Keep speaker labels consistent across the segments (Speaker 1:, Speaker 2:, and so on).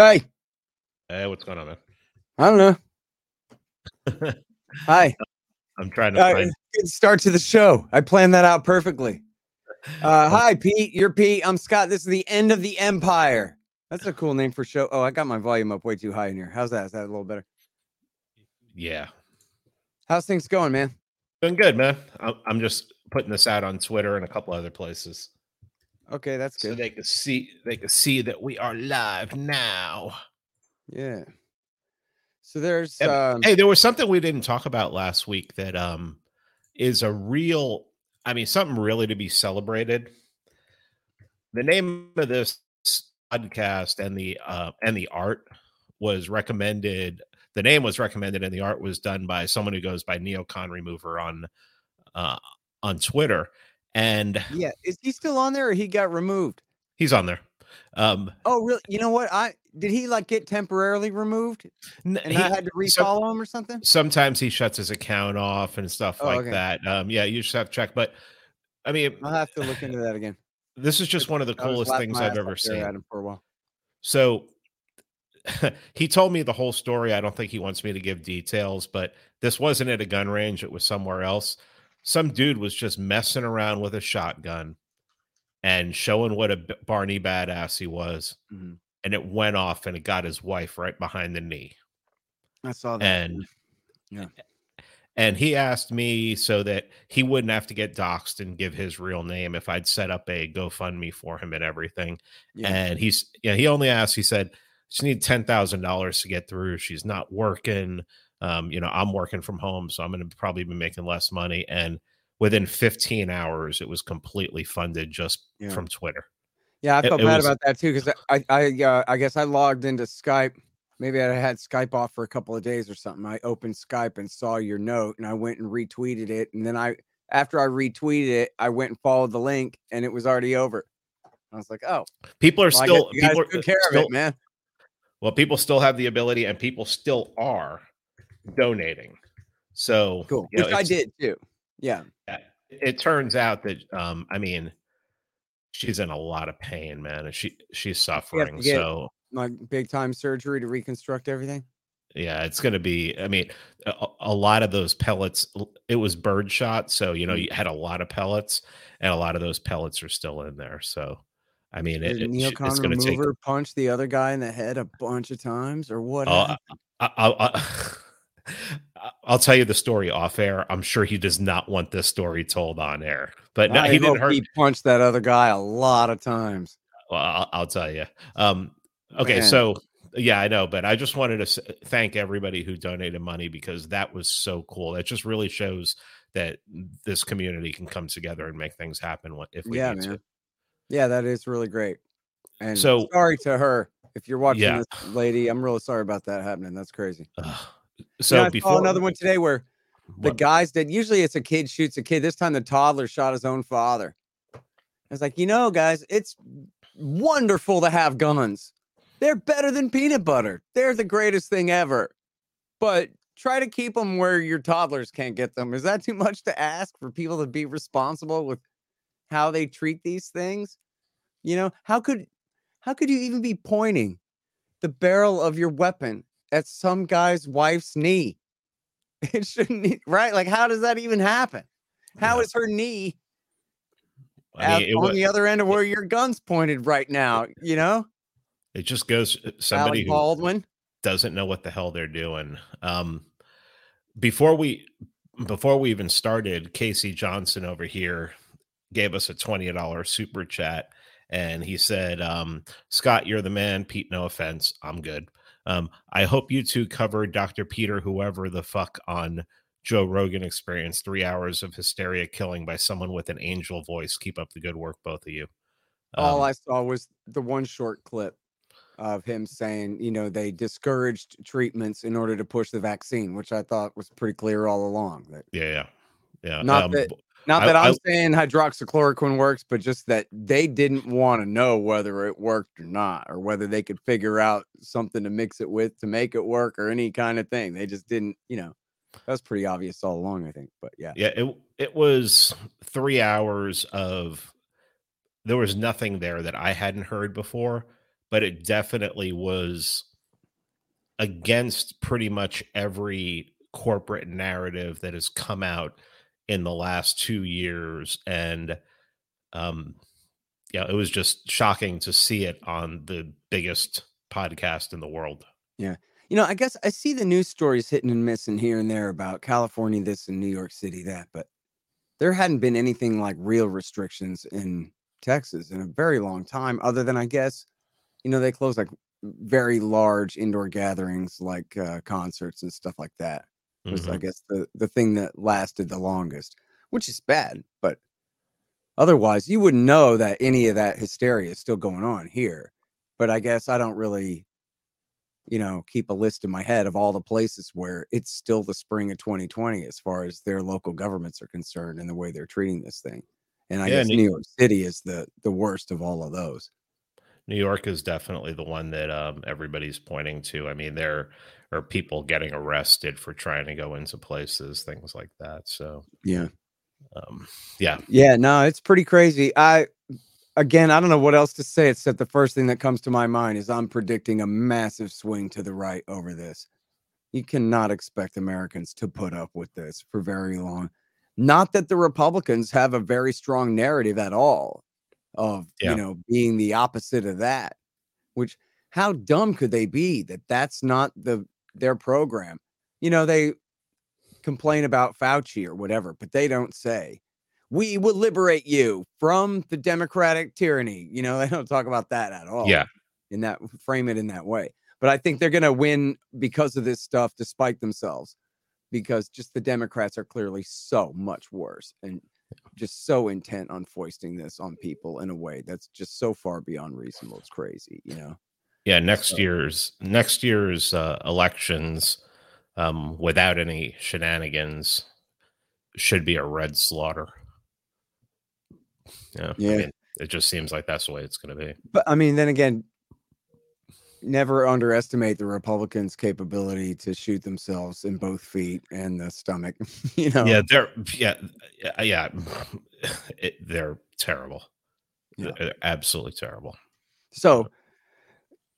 Speaker 1: Hey,
Speaker 2: Hey, what's going on, man?
Speaker 1: I don't know. Hi.
Speaker 2: I'm trying to
Speaker 1: Uh,
Speaker 2: find.
Speaker 1: good start to the show. I planned that out perfectly. Uh, hi, Pete. You're Pete. I'm Scott. This is the end of the empire. That's a cool name for show. Oh, I got my volume up way too high in here. How's that? Is that a little better?
Speaker 2: Yeah,
Speaker 1: How's things going, man?
Speaker 2: doing good, man. I'm, I'm just putting this out on Twitter and a couple other places
Speaker 1: Okay, that's good.
Speaker 2: so they can see they can see that we are live now.
Speaker 1: Yeah. So there's um,
Speaker 2: Hey, there was something we didn't talk about last week that um is a real. I mean, something really to be celebrated. The name of this podcast and the uh, and the art was recommended. The name was recommended, and the art was done by someone who goes by Neocon Remover on uh, on Twitter, and
Speaker 1: yeah. Is he still on there or he got removed?
Speaker 2: he's on there. Um,
Speaker 1: Oh, really? You know what? I did he like get temporarily removed and
Speaker 2: he-
Speaker 1: I had to refollow him or something?
Speaker 2: sometimes he shuts his account off and stuff
Speaker 1: Oh,
Speaker 2: like
Speaker 1: okay.
Speaker 2: that. Um, yeah, you just have to check. But I mean,
Speaker 1: I'll have to look into that again.
Speaker 2: this is just one of the coolest things I've ever seen.
Speaker 1: For a while.
Speaker 2: So he told me the whole story. I don't think he wants me to give details, but this wasn't at a gun range, it was somewhere else. Some dude was just messing around with a shotgun and showing what a Barney badass he was.
Speaker 1: Mhm.
Speaker 2: And it went off and it got his wife right behind the knee.
Speaker 1: I saw that.
Speaker 2: And
Speaker 1: Yeah.
Speaker 2: and he asked me so that he wouldn't have to get doxxed and give his real name if I'd set up a GoFundMe for him and everything.
Speaker 1: Yeah.
Speaker 2: And he's yeah, he only asked, he said, she need ten thousand dollars to get through. She's not working. Um, you know, I'm working from home, so I'm gonna probably be making less money. And within 15 hours, it was completely funded just
Speaker 1: Yeah.
Speaker 2: from Twitter.
Speaker 1: Yeah, I felt
Speaker 2: it
Speaker 1: bad
Speaker 2: was-
Speaker 1: about that too because I I uh, I guess I logged into Skype. Maybe I had Skype off for a couple of days or something. I opened Skype and saw your note, and I went and retweeted it. And then I, after I retweeted it, I went and followed the link, and it was already over. I was like, "Oh,
Speaker 2: People are
Speaker 1: well,
Speaker 2: still people are
Speaker 1: care
Speaker 2: still,
Speaker 1: of it, man."
Speaker 2: Well, people still have the ability and people still are donating. So
Speaker 1: Cool,
Speaker 2: you know,
Speaker 1: which I did too. Yeah,
Speaker 2: it turns out that um i mean she's in a lot of pain man and she she's suffering so
Speaker 1: like big time surgery to reconstruct everything.
Speaker 2: yeah it's going to be i mean a, a lot of those pellets it was bird shot so you know
Speaker 1: Mm.
Speaker 2: you had a lot of pellets and a lot of those pellets are still in there so i mean it,
Speaker 1: Did
Speaker 2: it, sh- it's
Speaker 1: Neocon
Speaker 2: going to take
Speaker 1: remover punch the other guy in the head a bunch of times, or what? Happened?
Speaker 2: I, I, I, I'll tell you the story off air. I'm sure he does not want this story told on air, but no,
Speaker 1: I
Speaker 2: he didn't hurt.
Speaker 1: He punched that other guy a lot of times.
Speaker 2: Well, I'll, I'll tell you. Um, okay,
Speaker 1: Man.
Speaker 2: so yeah, I know, but I just wanted to thank everybody who donated money because that was so cool. That just really shows that this community can come together and make things happen if we
Speaker 1: Yeah,
Speaker 2: need
Speaker 1: man.
Speaker 2: to.
Speaker 1: Yeah, that is really great. And
Speaker 2: So-
Speaker 1: sorry to her if you're watching
Speaker 2: Yeah.
Speaker 1: this lady. I'm really sorry about that happening. That's crazy. You
Speaker 2: So
Speaker 1: know, I
Speaker 2: before
Speaker 1: saw another one today where the
Speaker 2: what-
Speaker 1: guys that usually it's a kid shoots a kid. This time the toddler shot his own father. I was like, you know, guys, it's wonderful to have guns. They're better than peanut butter. They're the greatest thing ever. But try to keep them where your toddlers can't get them. Is that too much to ask for people to be responsible with how they treat these things? You know, how could how could you even be pointing the barrel of your weapon at some guy's wife's knee? It shouldn't, right? Like, how does that even happen? How
Speaker 2: Yeah.
Speaker 1: is her knee
Speaker 2: I mean, it,
Speaker 1: on
Speaker 2: wa-
Speaker 1: the other end of where your gun's pointed right now? You know,
Speaker 2: it just goes uh, somebody
Speaker 1: Alec Baldwin.
Speaker 2: doesn't know what the hell they're doing. Um, before we before we even started, Casey Johnson over here gave us a twenty dollar super chat, and he said, um, "Scott, you're the man. Pete, no offense, I'm good. Um, I hope you two cover Dr. Peter, whoever the fuck, on Joe Rogan Experience. Three hours of hysteria killing by someone with an angel voice. Keep up the good work, both of you."
Speaker 1: All
Speaker 2: Um,
Speaker 1: I saw was the one short clip of him saying, you know, they discouraged treatments in order to push the vaccine, which I thought was pretty clear all along. That
Speaker 2: yeah, yeah, yeah.
Speaker 1: Not
Speaker 2: um,
Speaker 1: that- not that I'm
Speaker 2: I-
Speaker 1: saying hydroxychloroquine works, but just that they didn't want to know whether it worked or not, or whether they could figure out something to mix it with to make it work or any kind of thing. They just didn't, you know. That was pretty obvious all along, I think. But yeah.
Speaker 2: yeah it it was three hours of there was nothing there that i hadn't heard before but it definitely was against pretty much every corporate narrative that has come out in the last two years. And um, yeah, it was just shocking to see it on the biggest podcast in the world.
Speaker 1: Yeah. You know, I guess I see the news stories hitting and missing here and there about California this and New York City that, but there hadn't been anything like real restrictions in Texas in a very long time, other than I guess, you know, they closed like very large indoor gatherings like uh, concerts and stuff like that. Was I
Speaker 2: Mhm.
Speaker 1: guess the the thing that lasted the longest, which is bad, but otherwise you wouldn't know that any of that hysteria is still going on here. But I guess I don't really you know, keep a list in my head of all the places where it's still the spring of 2020 as far as their local governments are concerned and the way they're treating this thing. And I
Speaker 2: Yeah,
Speaker 1: guess
Speaker 2: New-
Speaker 1: New York City is the the worst of all of those.
Speaker 2: New York is definitely the one that um, everybody's pointing to. I mean, there are people getting arrested for trying to go into places, things like that. So,
Speaker 1: Yeah.
Speaker 2: um, yeah,
Speaker 1: Yeah, no, it's pretty crazy. I again, I don't know what else to say except the first thing that comes to my mind is I'm predicting a massive swing to the right over this. You cannot expect Americans to put up with this for very long. Not that the Republicans have a very strong narrative at all of,
Speaker 2: Yeah.
Speaker 1: you know, being the opposite of that. Which how dumb could they be that that's not the their program? You know, they complain about Fauci or whatever, but they don't say we will liberate you from the democratic tyranny. You know, they don't talk about that at all.
Speaker 2: yeah,
Speaker 1: In that frame it in that way. But I think they're going to win because of this stuff, despite themselves, because just the Democrats are clearly so much worse and just so intent on foisting this on people in a way that's just so far beyond reasonable. It's crazy, you know?
Speaker 2: yeah. Next
Speaker 1: So-
Speaker 2: year's next year's uh, elections, um, without any shenanigans, should be a red slaughter. Yeah,
Speaker 1: Yeah.
Speaker 2: I mean, it just seems like that's the way it's going to be.
Speaker 1: But I mean, then again, never underestimate the Republicans' capability to shoot themselves in both feet and the stomach. you know,
Speaker 2: Yeah, they're yeah, yeah. It, they're terrible.
Speaker 1: Yeah.
Speaker 2: They're absolutely terrible.
Speaker 1: So,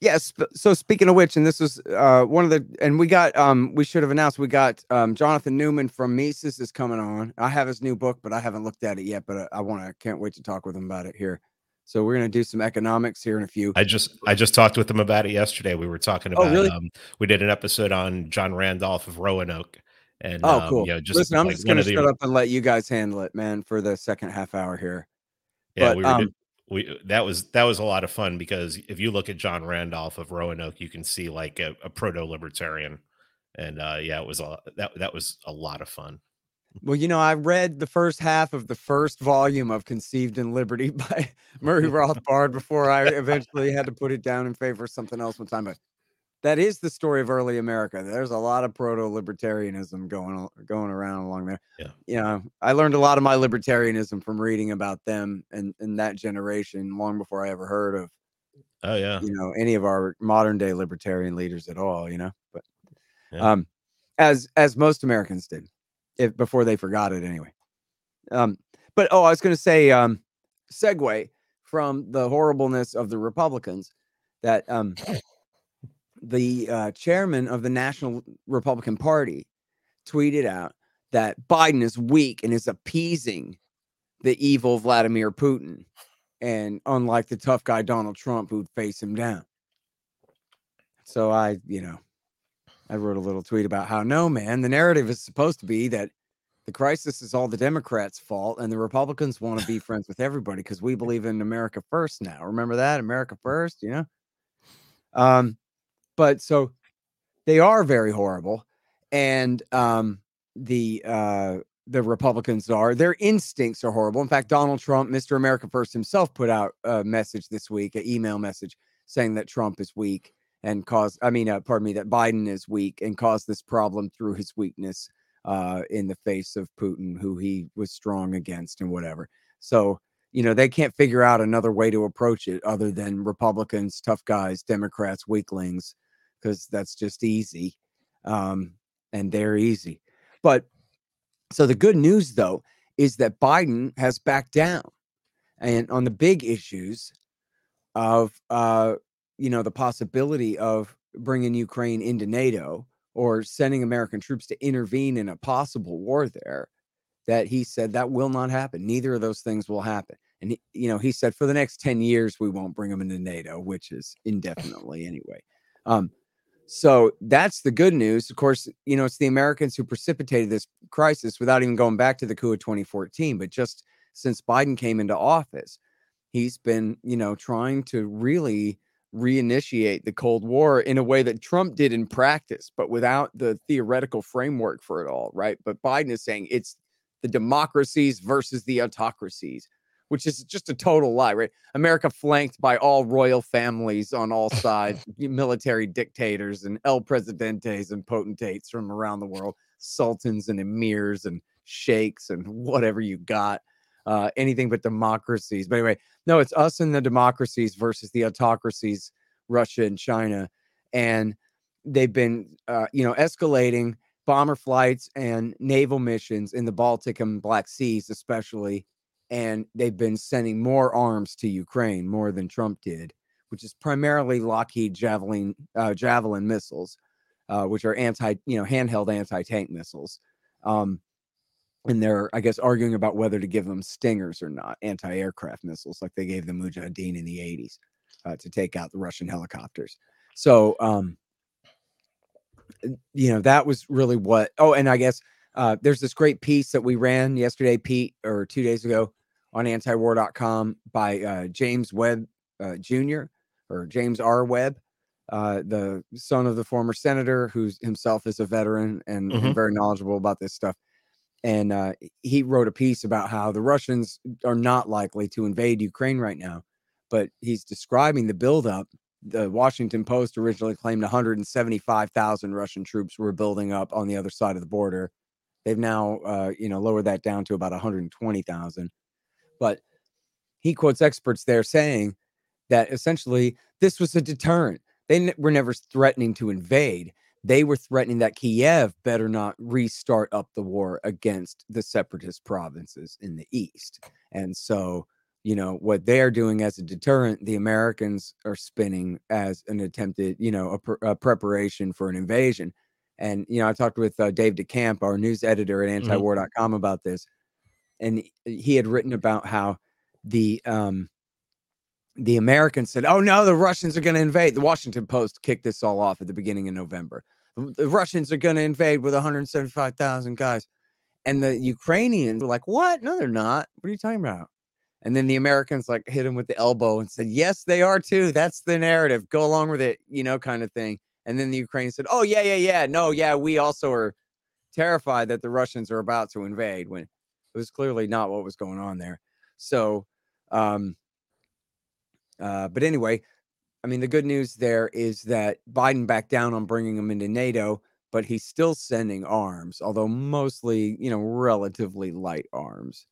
Speaker 1: yes. So speaking of which, and this was uh, one of the, and we got, um, we should have announced we got um, Jonathan Newman from Mises is coming on. I have his new book, but I haven't looked at it yet. But I, I want to, can't wait to talk with him about it here. So we're gonna do some economics here in a few.
Speaker 2: I just I just talked with them about it yesterday. We were talking about
Speaker 1: Oh,
Speaker 2: about
Speaker 1: really?
Speaker 2: um, we did an episode on John Randolph of Roanoke. And
Speaker 1: Oh,
Speaker 2: um,
Speaker 1: cool.
Speaker 2: you know, just
Speaker 1: Listen, I'm just gonna
Speaker 2: of the-
Speaker 1: shut up and let you guys handle it, man, for the second half hour here.
Speaker 2: Yeah,
Speaker 1: but,
Speaker 2: we were
Speaker 1: um,
Speaker 2: did- we that was that was a lot of fun because if you look at John Randolph of Roanoke, you can see like a, a proto libertarian. And uh yeah, it was a that that was a lot of fun.
Speaker 1: Well, you know, I read the first half of the first volume of Conceived in Liberty by Murray Rothbard before I eventually had to put it down in favor of something else one time. But that is the story of early America. There's a lot of proto-libertarianism going going around along there.
Speaker 2: Yeah.
Speaker 1: You know, I learned a lot of my libertarianism from reading about them and, and that generation long before I ever heard of,
Speaker 2: Oh yeah.
Speaker 1: you know, any of our modern day libertarian leaders at all, you know. But
Speaker 2: Yeah.
Speaker 1: um as as most Americans did if before they forgot it anyway. Um, but oh, I was going to say, um, segue from the horribleness of the Republicans that um, the uh, chairman of the National Republican Party tweeted out that Biden is weak and is appeasing the evil Vladimir Putin, and unlike the tough guy Donald Trump who'd face him down. So I, you know, I wrote a little tweet about how no, man, the narrative is supposed to be that the crisis is all the Democrats' fault and the Republicans want to be friends with everybody because we believe in America first now. Remember that? America first, you know? Um, but so they are very horrible. And um the uh the Republicans are, their instincts are horrible. In fact, Donald Trump, Mr. America First himself, put out a message this week, an email message saying that Trump is weak and cause I mean, uh, pardon me, that Biden is weak and caused this problem through his weakness uh, in the face of Putin, who he was strong against and whatever. So, you know, they can't figure out another way to approach it other than Republicans, tough guys, Democrats, weaklings, because that's just easy. Um, and they're easy. But so the good news, though, is that Biden has backed down and on the big issues of uh, you know, the possibility of bringing Ukraine into NATO or sending American troops to intervene in a possible war there, that he said that will not happen. Neither of those things will happen. And, he, you know, he said for the next 10 years, we won't bring them into NATO, which is indefinitely anyway. Um, so that's the good news. Of course, you know, it's the Americans who precipitated this crisis without even going back to the coup of 2014, but just since Biden came into office, he's been, you know, trying to really reinitiate the Cold War in a way that Trump did in practice, but without the theoretical framework for it all, right? But Biden is saying it's the democracies versus the autocracies, which is just a total lie, right? America flanked by all royal families on all sides, military dictators and el presidentes and potentates from around the world, sultans and emirs and sheikhs and whatever you got uh, anything but democracies. But anyway, no, it's us and the democracies versus the autocracies, Russia and China, and they've been, uh, you know, escalating bomber flights and naval missions in the Baltic and Black Seas, especially, and they've been sending more arms to Ukraine, more than Trump did, which is primarily Lockheed Javelin uh, Javelin missiles, uh, which are anti, you know, handheld anti tank missiles. Um, and they're i guess arguing about whether to give them stingers or not anti-aircraft missiles like they gave the mujahideen in the 80s uh, to take out the russian helicopters. So um you know that was really what oh and i guess uh there's this great piece that we ran yesterday pete or two days ago on antiwar.com by uh james webb uh, jr or james r. Webb uh, the son of the former senator who himself is a veteran and, mm-hmm. and very knowledgeable about this stuff and uh, he wrote a piece about how the Russians are not likely to invade Ukraine right now, but he's describing the buildup. The Washington Post originally claimed 175,000 Russian troops were building up on the other side of the border. They've now, uh, you know, lowered that down to about 120,000. But he quotes experts there saying that essentially this was a deterrent. They were never threatening to invade they were threatening that Kiev better not restart up the war against the separatist provinces in the east. And so, you know, what they're doing as a deterrent, the Americans are spinning as an attempted, you know, a, pr- a preparation for an invasion. And, you know, I talked with uh, Dave DeCamp, our news editor at antiwar.com, mm-hmm. about this. And he had written about how the, um, the Americans said, "Oh no, the Russians are going to invade." The Washington Post kicked this all off at the beginning of November. The Russians are going to invade with 175,000 guys, and the Ukrainians were like, "What? No, they're not. What are you talking about?" And then the Americans like hit him with the elbow and said, "Yes, they are too. That's the narrative. Go along with it, you know, kind of thing." And then the Ukrainians said, "Oh yeah, yeah, yeah. No, yeah, we also are terrified that the Russians are about to invade." When it was clearly not what was going on there. So, um, uh, but anyway, I mean, the good news there is that Biden backed down on bringing them into NATO, but he's still sending arms, although mostly, you know, relatively light arms.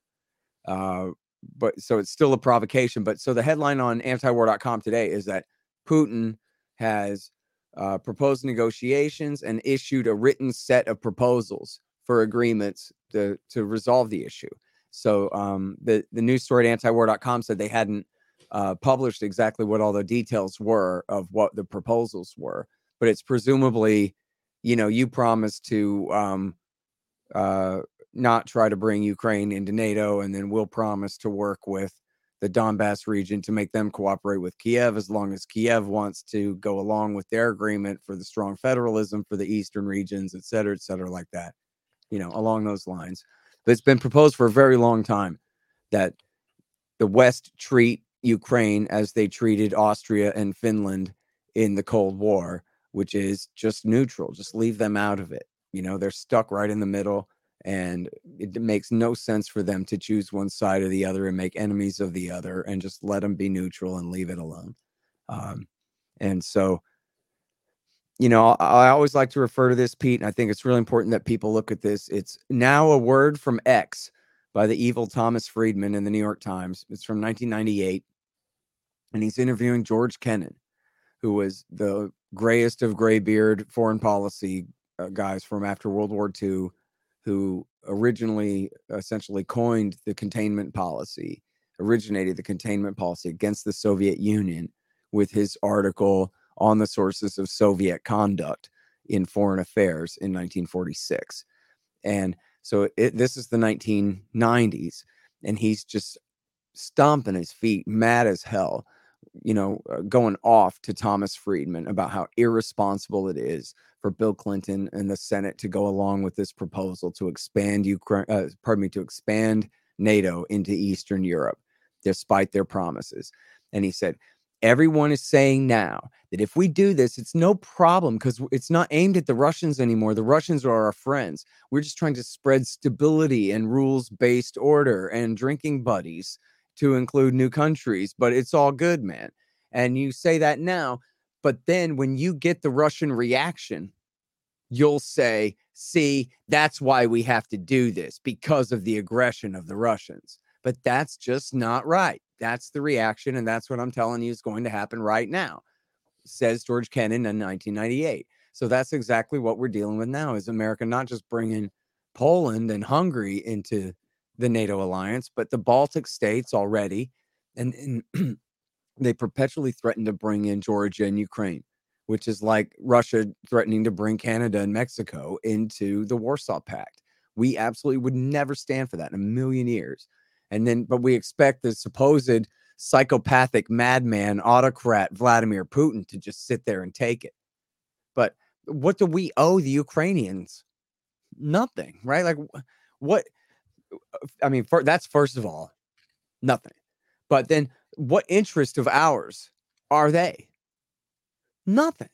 Speaker 1: Uh, but so it's still a provocation. But so the headline on antiwar.com today is that Putin has uh, proposed negotiations and issued a written set of proposals for agreements to to resolve the issue. So um, the the news story at antiwar.com said they hadn't uh, published exactly what all the details were of what the proposals were, but it's presumably, you know, you promised to um, uh, not try to bring Ukraine into NATO, and then we'll promise to work with the Donbass region to make them cooperate with Kiev as long as Kiev wants to go along with their agreement for the strong federalism for the eastern regions, et cetera, et cetera, like that, you know, along those lines. But it's been proposed for a very long time that the West treat Ukraine as they treated Austria and Finland in the Cold War, which is just neutral, just leave them out of it. You know, they're stuck right in the middle, and it makes no sense for them to choose one side or the other and make enemies of the other and just let them be neutral and leave it alone. Um, and so, you know, I, always like to refer to this, Pete, and I think it's really important that people look at this. It's now a word from X by the evil Thomas Friedman in the New York Times. It's from 1998 and he's interviewing George Kennan, who was the grayest of graybeard foreign policy uh, guys from after World War II, who originally essentially coined the containment policy, originated the containment policy against the Soviet Union, with his article on the sources of Soviet conduct in foreign affairs in 1946. And so it, this is the 1990s, and he's just stomping his feet, mad as hell, you know, uh, going off to Thomas Friedman about how irresponsible it is for Bill Clinton and the Senate to go along with this proposal to expand Ukraine, uh, pardon me, to expand NATO into Eastern Europe, despite their promises. And he said, everyone is saying now that if we do this, it's no problem because it's not aimed at the Russians anymore. The Russians are our friends. We're just trying to spread stability and rules based order and drinking buddies to include new countries, but it's all good, man. And you say that now, but then when you get the Russian reaction, you'll say, see, that's why we have to do this because of the aggression of the Russians. But that's just not right. That's the reaction. And that's what I'm telling you is going to happen right now, says George Kennan in 1998. So that's exactly what we're dealing with now is America not just bringing Poland and Hungary into the NATO alliance, but the Baltic states already. And, and they perpetually threaten to bring in Georgia and Ukraine, which is like Russia threatening to bring Canada and Mexico into the Warsaw Pact. We absolutely would never stand for that in a million years. And then, but we expect the supposed psychopathic madman autocrat Vladimir Putin to just sit there and take it. But what do we owe the Ukrainians? Nothing, right? Like, what? I mean, for, that's first of all, nothing. But then, what interest of ours are they? Nothing.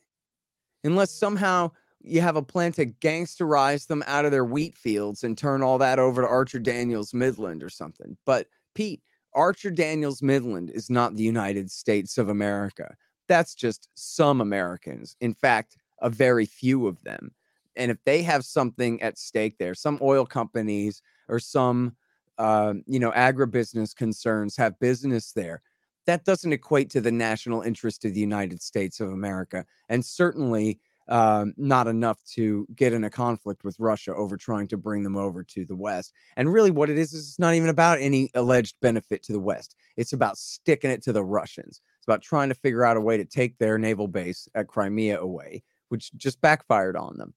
Speaker 1: Unless somehow you have a plan to gangsterize them out of their wheat fields and turn all that over to Archer Daniels Midland or something. But Pete, Archer Daniels Midland is not the United States of America. That's just some Americans. In fact, a very few of them. And if they have something at stake there, some oil companies or some, uh, you know, agribusiness concerns have business there, that doesn't equate to the national interest of the United States of America. And certainly um, not enough to get in a conflict with Russia over trying to bring them over to the West. And really, what it is is it's not even about any alleged benefit to the West. It's about sticking it to the Russians. It's about trying to figure out a way to take their naval base at Crimea away, which just backfired on them.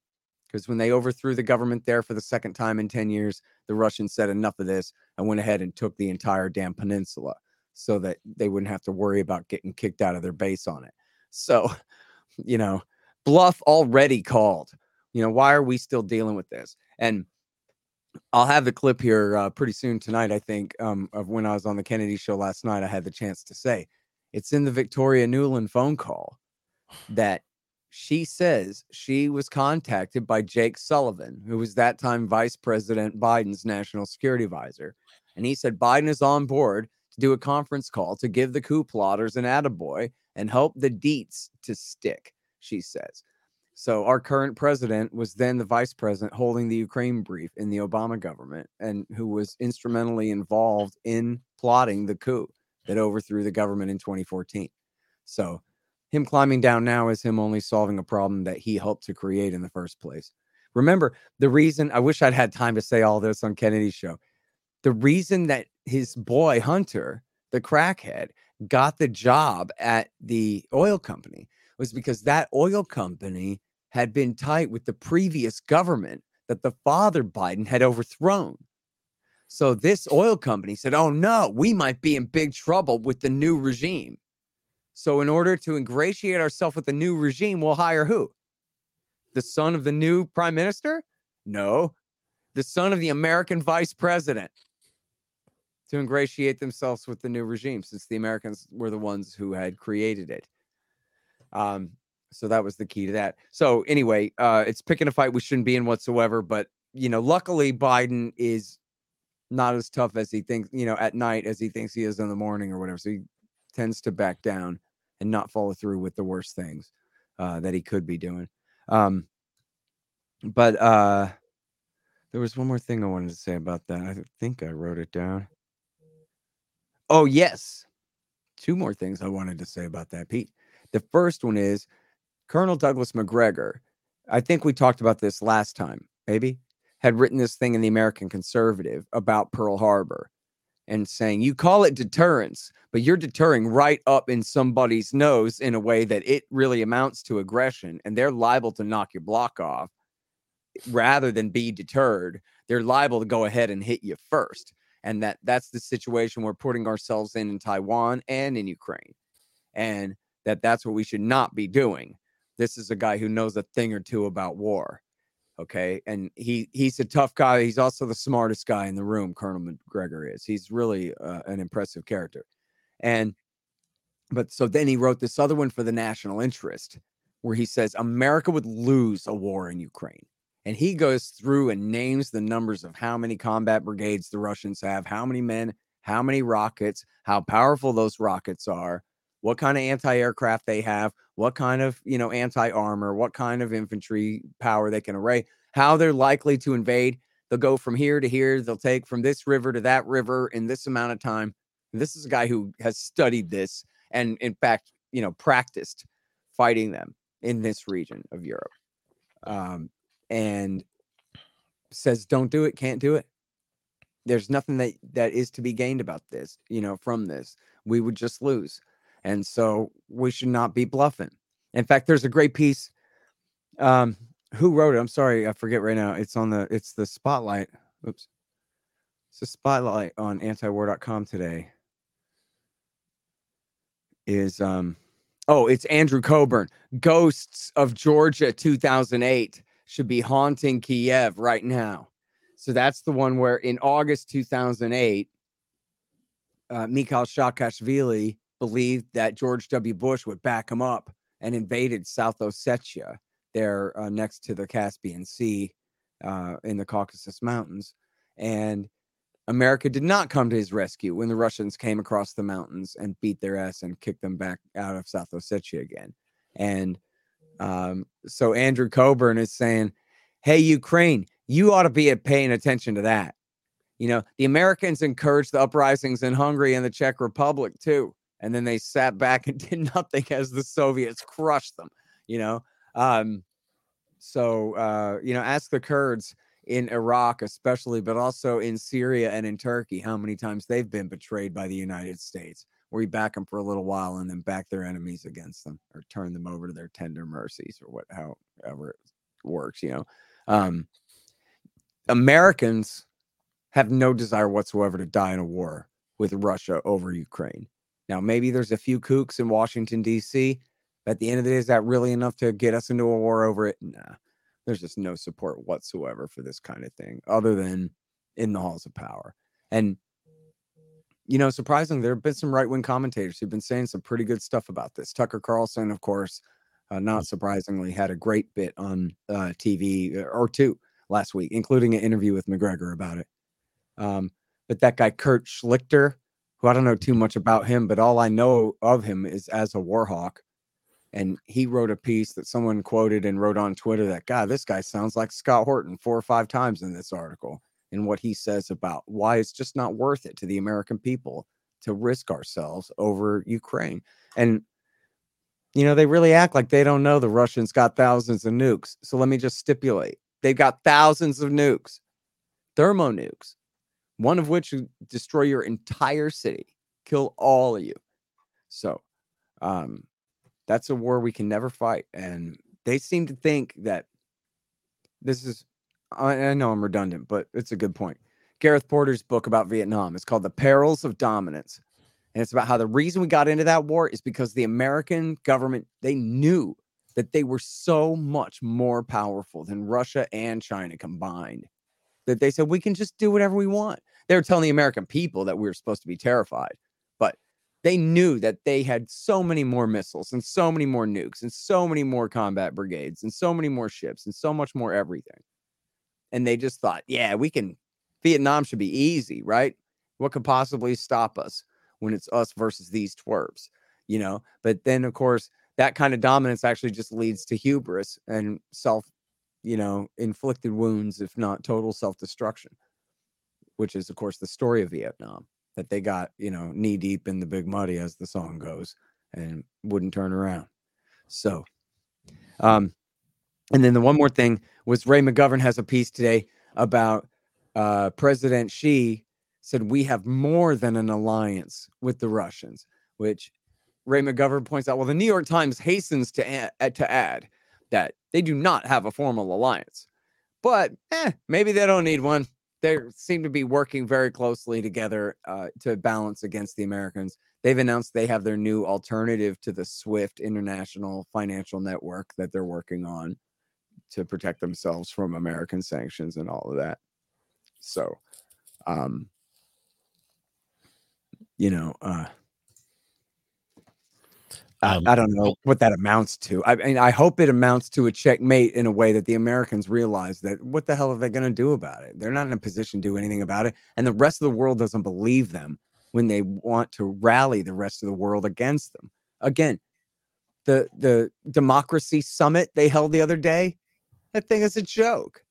Speaker 1: Because when they overthrew the government there for the second time in 10 years, the Russians said enough of this and went ahead and took the entire damn peninsula so that they wouldn't have to worry about getting kicked out of their base on it. So, you know, bluff already called. You know, why are we still dealing with this? And I'll have the clip here uh, pretty soon tonight, I think, um, of when I was on the Kennedy show last night. I had the chance to say it's in the Victoria Nuland phone call that she says she was contacted by Jake Sullivan, who was that time Vice President Biden's national security advisor. And he said Biden is on board to do a conference call to give the coup plotters an attaboy and help the deets to stick she says. So our current president was then the vice president holding the Ukraine brief in the Obama government and who was instrumentally involved in plotting the coup that overthrew the government in 2014. So him climbing down now is him only solving a problem that he helped to create in the first place. Remember, the reason I wish I'd had time to say all this on Kennedy's show. The reason that his boy Hunter, the crackhead, got the job at the oil company was because that oil company had been tight with the previous government that the father Biden had overthrown. So this oil company said, "Oh no, we might be in big trouble with the new regime." So in order to ingratiate ourselves with the new regime, we'll hire who? The son of the new prime minister? No, the son of the American vice president to ingratiate themselves with the new regime since the Americans were the ones who had created it. Um, so that was the key to that. So anyway, uh, it's picking a fight we shouldn't be in whatsoever. But you know, luckily Biden is not as tough as he thinks. You know, at night as he thinks he is in the morning or whatever. So he tends to back down and not follow through with the worst things uh, that he could be doing. Um, but uh, there was one more thing I wanted to say about that. I think I wrote it down. Oh yes, two more things I wanted to say about that, Pete. The first one is Colonel Douglas MacGregor. I think we talked about this last time, maybe, had written this thing in the American Conservative about Pearl Harbor. And saying, you call it deterrence, but you're deterring right up in somebody's nose in a way that it really amounts to aggression, and they're liable to knock your block off rather than be deterred. They're liable to go ahead and hit you first. And that that's the situation we're putting ourselves in in Taiwan and in Ukraine. And that that's what we should not be doing. This is a guy who knows a thing or two about war. Okay. And he he's a tough guy. He's also the smartest guy in the room, Colonel MacGregor is. He's really uh, an impressive character. And but so then he wrote this other one for the national interest where he says America would lose a war in Ukraine. And he goes through and names the numbers of how many combat brigades the Russians have, how many men, how many rockets, how powerful those rockets are, what kind of anti-aircraft they have, what kind of, you know, anti-armor, what kind of infantry power they can array, how they're likely to invade. They'll go from here to here, they'll take from this river to that river in this amount of time. This is a guy who has studied this and in fact, you know, practiced fighting them in this region of Europe. Um, and says don't do it, can't do it. There's nothing that that is to be gained about this, you know, from this. We would just lose. And so we should not be bluffing. In fact, there's a great piece. Um, who wrote it? I'm sorry, I forget right now. It's on the it's the spotlight. Oops. It's the spotlight on antiwar.com today. Is um oh, it's Andrew Cockburn, Ghosts of Georgia 2008 should be haunting Kiev right now. So that's the one where in August 2008, uh, Mikhail Saakashvili believed that George W. Bush would back him up and invaded South Ossetia, there uh, next to the Caspian Sea uh, in the Caucasus Mountains. And America did not come to his rescue when the Russians came across the mountains and beat their ass and kicked them back out of South Ossetia again. And um, so Andrew Cockburn is saying, Hey, Ukraine, you ought to be paying attention to that. You know, the Americans encouraged the uprisings in Hungary and the Czech Republic too and then they sat back and did nothing as the Soviets crushed them, you know. Um, so uh, you know, ask the Kurds in Iraq, especially, but also in Syria and in Turkey, how many times they've been betrayed by the United States. We back them for a little while and then back their enemies against them, or turn them over to their tender mercies, or what, however it works, you know. Um, Americans have no desire whatsoever to die in a war with Russia over Ukraine. Now, maybe there's a few kooks in Washington, D.C. But at the end of the day, is that really enough to get us into a war over it? Nah, there's just no support whatsoever for this kind of thing, other than in the halls of power. And, you know, surprisingly, there have been some right wing commentators who've been saying some pretty good stuff about this. Tucker Carlson, of course, uh, not surprisingly, had a great bit on uh, TV uh, or two last week, including an interview with MacGregor about it. Um, but that guy, Kurt Schlichter, who I don't know too much about him, but all I know of him is as a warhawk. And he wrote a piece that someone quoted and wrote on Twitter that, God, this guy sounds like Scott Horton four or five times in this article and what he says about why it's just not worth it to the American people to risk ourselves over Ukraine. And, you know, they really act like they don't know the Russians got thousands of nukes. So let me just stipulate they've got thousands of nukes, thermo nukes one of which would destroy your entire city, kill all of you. So, um, that's a war we can never fight. And they seem to think that this is, I, know I'm redundant, but it's a good point. Gareth Porter's book about Vietnam is called The Perils of Dominance. And it's about how the reason we got into that war is because the American government, they knew that they were so much more powerful than Russia and China combined that they said we can just do whatever we want. They were telling the American people that we were supposed to be terrified, but they knew that they had so many more missiles and so many more nukes and so many more combat brigades and so many more ships and so much more everything. And they just thought, yeah, we can, Vietnam should be easy, right? What could possibly stop us when it's us versus these twerps, you know? But then, of course, that kind of dominance actually just leads to hubris and self, you know, inflicted wounds, if not total self destruction which is of course the story of Vietnam that they got, you know, knee deep in the big muddy as the song goes and wouldn't turn around. So, um, and then the one more thing was Ray McGovern has a piece today about uh, President Xi said we have more than an alliance with the Russians, which Ray McGovern points out. Well, the New York Times hastens to add, to add that they do not have a formal alliance, but eh, maybe they don't need one. They seem to be working very closely together uh, to balance against the Americans. They've announced they have their new alternative to the SWIFT international financial network that they're working on to protect themselves from American sanctions and all of that. So, um, you know, uh, um, I, I, don't know what that amounts to. I mean, I hope it amounts to a checkmate in a way that the Americans realize that what the hell are they going to do about it? They're not in a position to do anything about it. And the rest of the world doesn't believe them when they want to rally the rest of the world against them. Again, the the democracy summit they held the other day, that thing is a joke.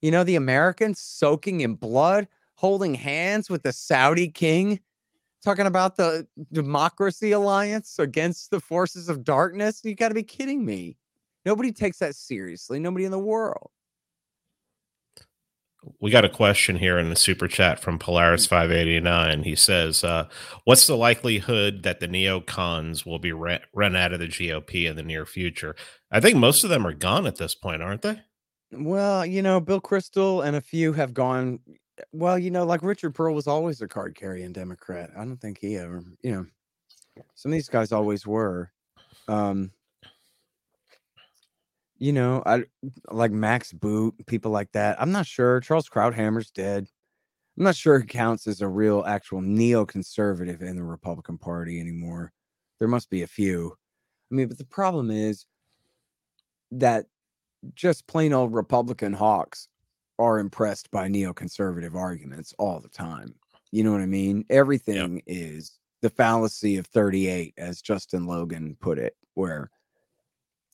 Speaker 1: You know, the Americans soaking in blood, holding hands with the Saudi king, talking about the democracy alliance against the forces of darkness. You got to be kidding me. Nobody takes that seriously. Nobody in the world.
Speaker 2: We got a question here in the super chat from Polaris mm. 589. He says, uh, What's the likelihood that the neocons will be run, run out of the GOP in the near future? I think most of them are gone at this point, aren't they?
Speaker 1: Well, you know, Bill Kristol and a few have gone. Well, you know, like Richard Perle was always a card carrying Democrat. I don't think he ever, you know, some of these guys always were. Um, you know, I like Max Boot, people like that. I'm not sure. Charles Krauthammer's dead. I'm not sure he counts as a real actual neoconservative in the Republican Party anymore. There must be a few. I mean, but the problem is that just plain old Republican hawks are impressed by neoconservative arguments all the time. You know what I mean? Everything yep. is the fallacy of 38, as Justin Logan put it, where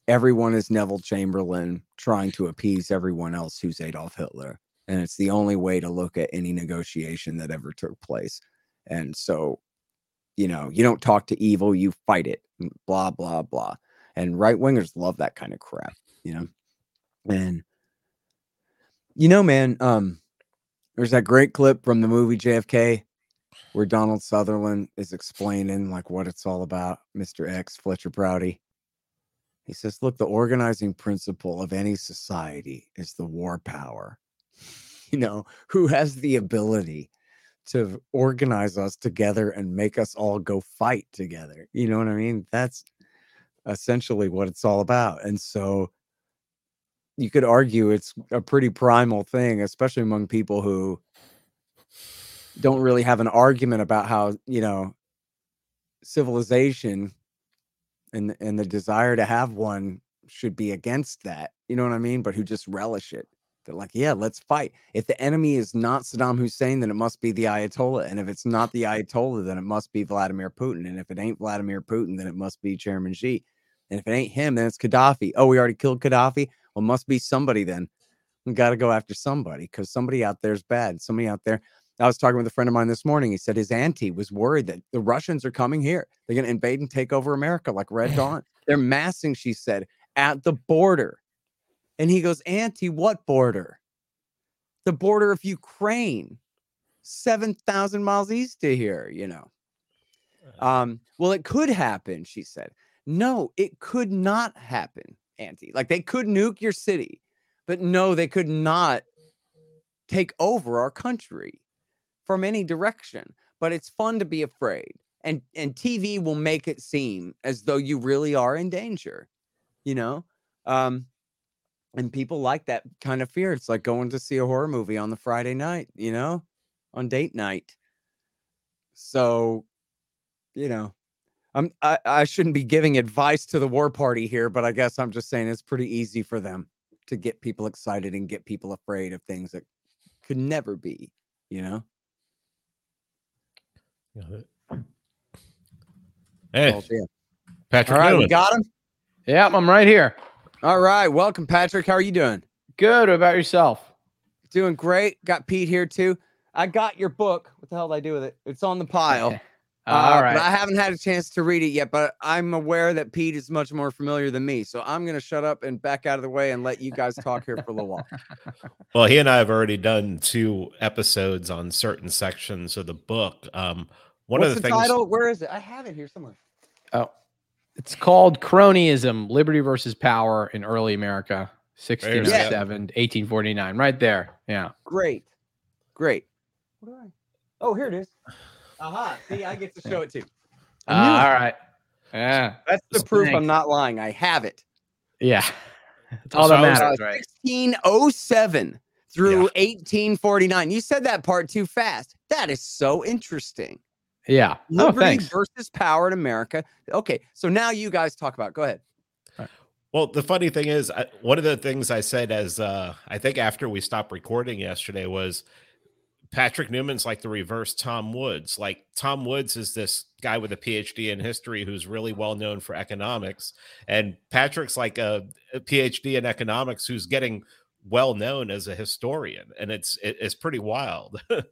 Speaker 1: everyone is Neville Chamberlain trying to appease everyone else who's Adolf Hitler. And it's the only way to look at any negotiation that ever took place. And so, you know, you don't talk to evil, you fight it, blah, blah, blah. And right wingers love that kind of crap, you know? And, you know, man, um, there's that great clip from the movie JFK where Donald Sutherland is explaining like what it's all about, Mr. X, Fletcher Prouty. He says, look, the organizing principle of any society is the war power. You know, who has the ability to organize us together and make us all go fight together? You know what I mean? That's essentially what it's all about. And so you could argue it's a pretty primal thing, especially among people who don't really have an argument about how, you know, civilization and and the desire to have one should be against that. You know what I mean? But who just relish it. They're like, yeah, let's fight. If the enemy is not Saddam Hussein, then it must be the Ayatollah. And if it's not the Ayatollah, then it must be Vladimir Putin. And if it ain't Vladimir Putin, then it must be Chairman Xi. And if it ain't him, then it's Gaddafi. Oh, we already killed Gaddafi. Well, must be somebody then. We got to go after somebody because somebody out there is bad. Somebody out there I was talking with a friend of mine this morning. He said his auntie was worried that the Russians are coming here. They're going to invade and take over America like Red Dawn. They're massing, she said, at the border. And he goes, Auntie, what border? The border of Ukraine, 7,000 miles east of here, you know. Um, well, it could happen, she said. No, it could not happen, Auntie. Like they could nuke your city, but no, they could not take over our country from any direction, but it's fun to be afraid. And and TV will make it seem as though you really are in danger, you know? Um and people like that kind of fear. It's like going to see a horror movie on the Friday night, you know, on date night. So, you know, I'm I, I shouldn't be giving advice to the war party here, but I guess I'm just saying it's pretty easy for them to get people excited and get people afraid of things that could never be, you know?
Speaker 2: Hey, oh, Patrick.
Speaker 1: All right, we got him.
Speaker 3: Yeah, I'm right here.
Speaker 1: All right, welcome, Patrick. How are you doing?
Speaker 3: Good. What about yourself?
Speaker 1: Doing great. Got Pete here too. I got your book. What the hell did I do with it? It's on the pile. Uh,
Speaker 3: All right.
Speaker 1: But I haven't had a chance to read it yet, but I'm aware that Pete is much more familiar than me. So I'm going to shut up and back out of the way and let you guys talk here for a little while.
Speaker 2: Well, he and I have already done two episodes on certain sections of the book. Um, one
Speaker 1: What's
Speaker 2: of the,
Speaker 1: the,
Speaker 2: things
Speaker 1: title? Where is it? I have it here somewhere.
Speaker 3: Oh, it's called Cronyism: Liberty versus Power in Early America, 1607 1849. Right there. Yeah.
Speaker 1: Great. Great. What do I? Oh, here it is. Aha. See, I get to show it too.
Speaker 3: Uh,
Speaker 1: I it.
Speaker 3: all right. Yeah.
Speaker 1: That's the proof I'm not lying. I have it.
Speaker 3: Yeah. That's all that matters,
Speaker 1: Uh,
Speaker 3: right?
Speaker 1: 1607 through
Speaker 2: Yeah.
Speaker 1: 1849. You said that part too fast. That is so interesting.
Speaker 3: Yeah. Oh,
Speaker 1: Liberty
Speaker 3: thanks.
Speaker 1: versus power in America. Okay, so now you guys talk about. it. Go ahead.
Speaker 2: Well, the funny thing is, I, one of the things I said as uh, I think after we stopped recording yesterday was Patrick Newman's like the reverse Tom Woods. Like Tom Woods is this guy with a PhD in history who's really well known for economics, and Patrick's like a, a PhD in economics who's getting well known as a historian, and it's it, it's pretty wild.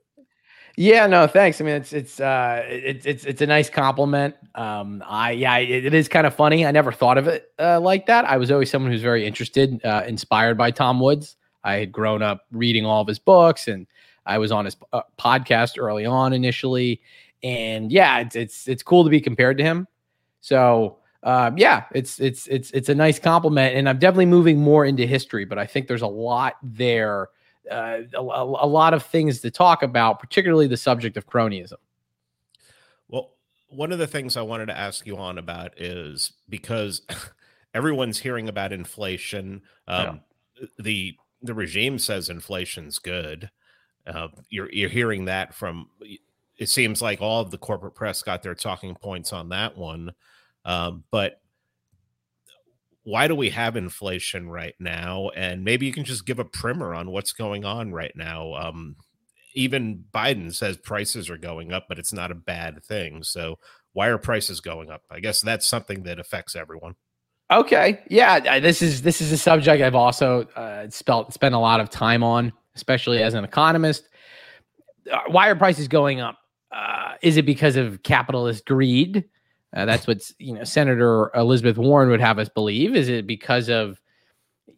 Speaker 3: Yeah, no, thanks. I mean, it's it's uh it's it's a nice compliment. Um, I yeah, it, it is kind of funny. I never thought of it uh, like that. I was always someone who's very interested, uh, inspired by Tom Woods. I had grown up reading all of his books, and I was on his uh, podcast early on initially. And yeah, it's it's it's cool to be compared to him. So uh, yeah, it's it's it's it's a nice compliment, and I'm definitely moving more into history. But I think there's a lot there uh, a, a lot of things to talk about, particularly the subject of cronyism.
Speaker 2: Well, one of the things I wanted to ask you on about is because everyone's hearing about inflation. Um, The the regime says inflation's good. Uh, you're you're hearing that from. It seems like all of the corporate press got their talking points on that one, um, but why do we have inflation right now? And maybe you can just give a primer on what's going on right now. Um, even Biden says prices are going up, but it's not a bad thing. So why are prices going up? I guess that's something that affects everyone.
Speaker 3: Okay, yeah, this is this is a subject I've also uh, spelt spent a lot of time on, especially as an economist. Uh, why are prices going up? Uh, is it because of capitalist greed? Uh, that's what you know. Senator Elizabeth Warren would have us believe. Is it because of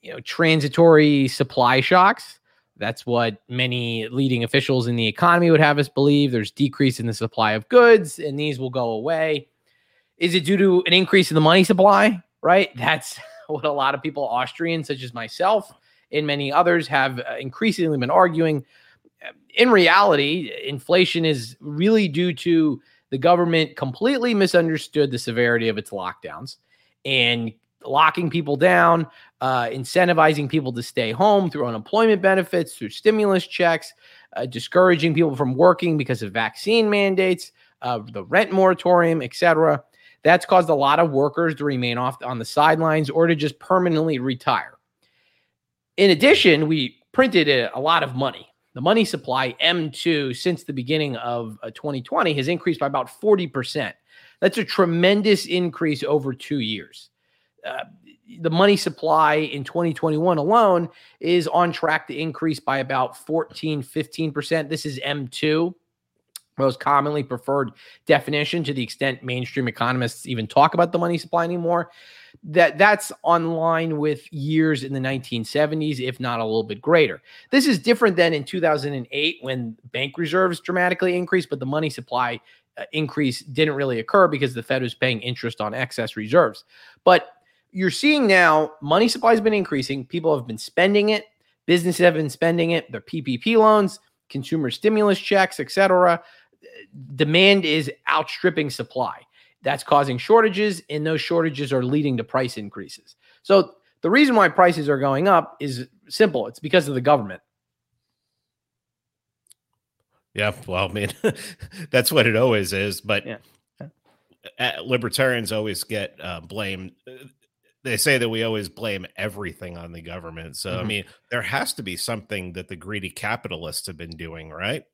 Speaker 3: you know transitory supply shocks? That's what many leading officials in the economy would have us believe. There's decrease in the supply of goods, and these will go away. Is it due to an increase in the money supply? Right. That's what a lot of people, Austrians such as myself and many others, have uh, increasingly been arguing. In reality, inflation is really due to the government completely misunderstood the severity of its lockdowns and locking people down, uh, incentivizing people to stay home through unemployment benefits, through stimulus checks, uh, discouraging people from working because of vaccine mandates, uh, the rent moratorium, etc. That's caused a lot of workers to remain off on the sidelines or to just permanently retire. In addition, we printed a, a lot of money. The money supply M2 since the beginning of uh, 2020 has increased by about 40%. That's a tremendous increase over two years. Uh, the money supply in 2021 alone is on track to increase by about 14, 15%. This is M2, most commonly preferred definition to the extent mainstream economists even talk about the money supply anymore. That that's on line with years in the 1970s, if not a little bit greater. This is different than in 2008 when bank reserves dramatically increased, but the money supply uh, increase didn't really occur because the Fed was paying interest on excess reserves. But you're seeing now money supply has been increasing. People have been spending it. Businesses have been spending it. Their PPP loans, consumer stimulus checks, etc. Demand is outstripping supply. That's causing shortages, and those shortages are leading to price increases. So the reason why prices are going up is simple. It's because of the government.
Speaker 2: Yeah, well, I mean, that's what it always is. But
Speaker 3: Yeah.
Speaker 2: libertarians always get uh, blamed. They say that we always blame everything on the government. So, I
Speaker 3: Mhm.
Speaker 2: mean, there has to be something that the greedy capitalists have been doing, right?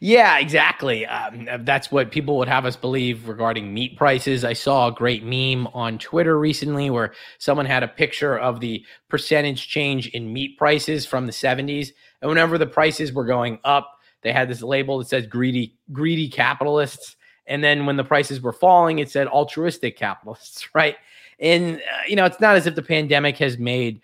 Speaker 3: Yeah, exactly. Um, that's what people would have us believe regarding meat prices. I saw a great meme on Twitter recently where someone had a picture of the percentage change in meat prices from the 70s. And whenever the prices were going up, they had this label that says greedy, greedy capitalists. And then when the prices were falling, it said altruistic capitalists, right? And, uh, you know, it's not as if the pandemic has made uh,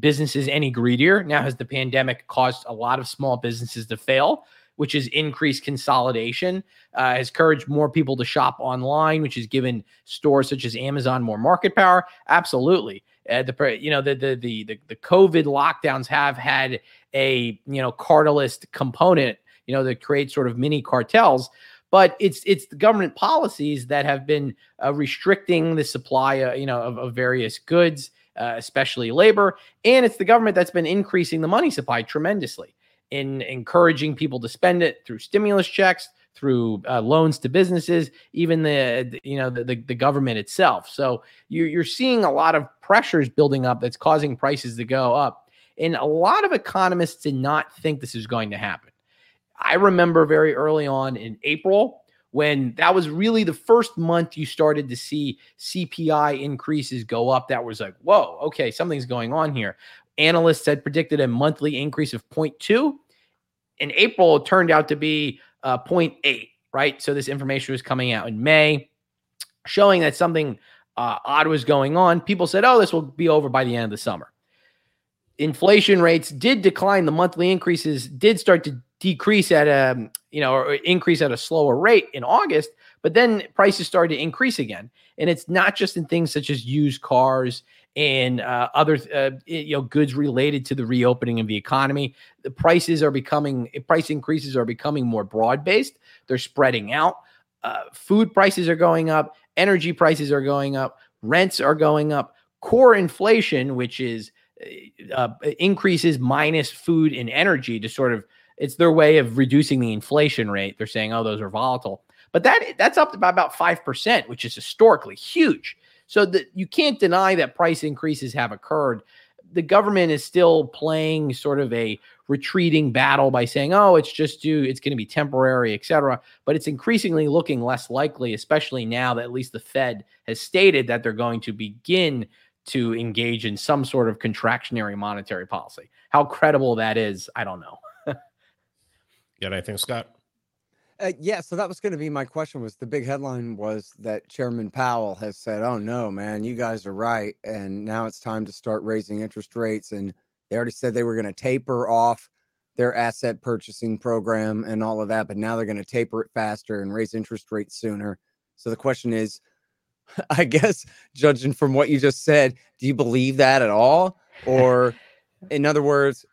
Speaker 3: businesses any greedier. Now, has the pandemic caused a lot of small businesses to fail? which has increased consolidation, uh, has encouraged more people to shop online, which has given stores such as Amazon more market power. Absolutely. Uh, the you know the, the the the the COVID lockdowns have had a you know cartelist component, you know, that creates sort of mini cartels but it's it's the government policies that have been uh, restricting the supply, uh, you know, of, of various goods, uh, especially labor, and it's the government that's been increasing the money supply tremendously in encouraging people to spend it through stimulus checks, through uh, loans to businesses, even the, the you know the, the, the government itself. So you're you're seeing a lot of pressures building up that's causing prices to go up, and a lot of economists did not think this is going to happen. I remember very early on in April when that was really the first month you started to see CPI increases go up. That was like, whoa, okay, something's going on here. Analysts had predicted a monthly increase of 0.2. In April, it turned out to be uh, 0.8, right? So this information was coming out in May, showing that something uh, odd was going on. People said, oh, this will be over by the end of the summer. Inflation rates did decline. The monthly increases did start to decrease at a, you know, or increase at a slower rate in August, but then prices started to increase again. And it's not just in things such as used cars and uh, other uh, you know goods related to the reopening of the economy. The prices are becoming price increases are becoming more broad based. They're spreading out. Uh, food prices are going up. Energy prices are going up. Rents are going up. Core inflation, which is uh, uh, increases minus food and energy, to sort of it's their way of reducing the inflation rate. They're saying, oh, those are volatile, but that that's up by about five percent, which is historically huge. So that you can't deny that price increases have occurred. The government is still playing sort of a retreating battle by saying, "Oh, it's just due, it's going to be temporary, etc." But it's increasingly looking less likely, especially now that at least the Fed has stated that they're going to begin to engage in some sort of contractionary monetary policy. How credible that is, I don't know.
Speaker 2: You got anything, Scott?
Speaker 1: Uh, yeah, so that was going to be my question. Was the big headline was that Chairman Powell has said, "Oh no, man, you guys are right, and now it's time to start raising interest rates." And they already said they were going to taper off their asset purchasing program and all of that, but now they're going to taper it faster and raise interest rates sooner. So the question is, I guess, judging from what you just said, do you believe that at all, or in other words,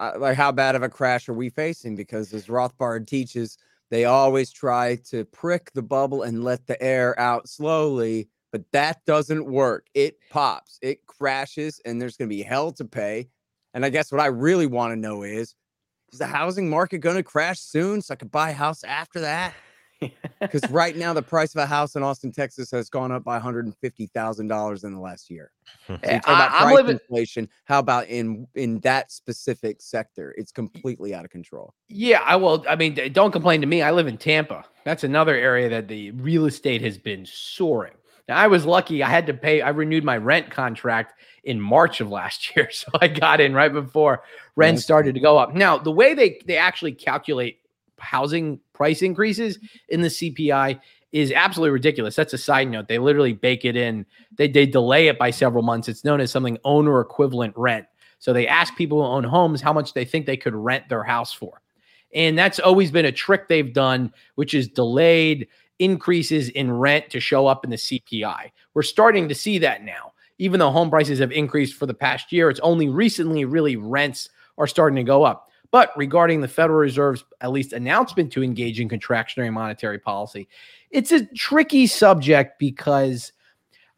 Speaker 1: uh, like how bad of a crash are we facing? Because as Rothbard teaches they always try to prick the bubble and let the air out slowly, but that doesn't work. It pops, it crashes, and there's going to be hell to pay. And I guess what I really want to know is is the housing market going to crash soon so I could buy a house after that? Because right now, the price of a house in Austin, Texas has gone up by $150,000 in the last year. So you eh, talk about
Speaker 3: I,
Speaker 1: price
Speaker 3: living,
Speaker 1: inflation. How about in in that specific sector? It's completely out of control.
Speaker 3: Yeah, I will. I mean, don't complain to me. I live in Tampa. That's another area that the real estate has been soaring. Now, I was lucky. I had to pay. I renewed my rent contract in March of last year, so I got in right before rent started to go up. Now, the way they they actually calculate housing price increases in the CPI is absolutely ridiculous. That's a side note. They literally bake it in. They they delay it by several months. It's known as something owner equivalent rent. So they ask people who own homes how much they think they could rent their house for. And that's always been a trick they've done, which is delayed increases in rent to show up in the CPI. We're starting to see that now. Even though home prices have increased for the past year, it's only recently really rents are starting to go up. But regarding the Federal Reserve's at least announcement to engage in contractionary monetary policy, it's a tricky subject because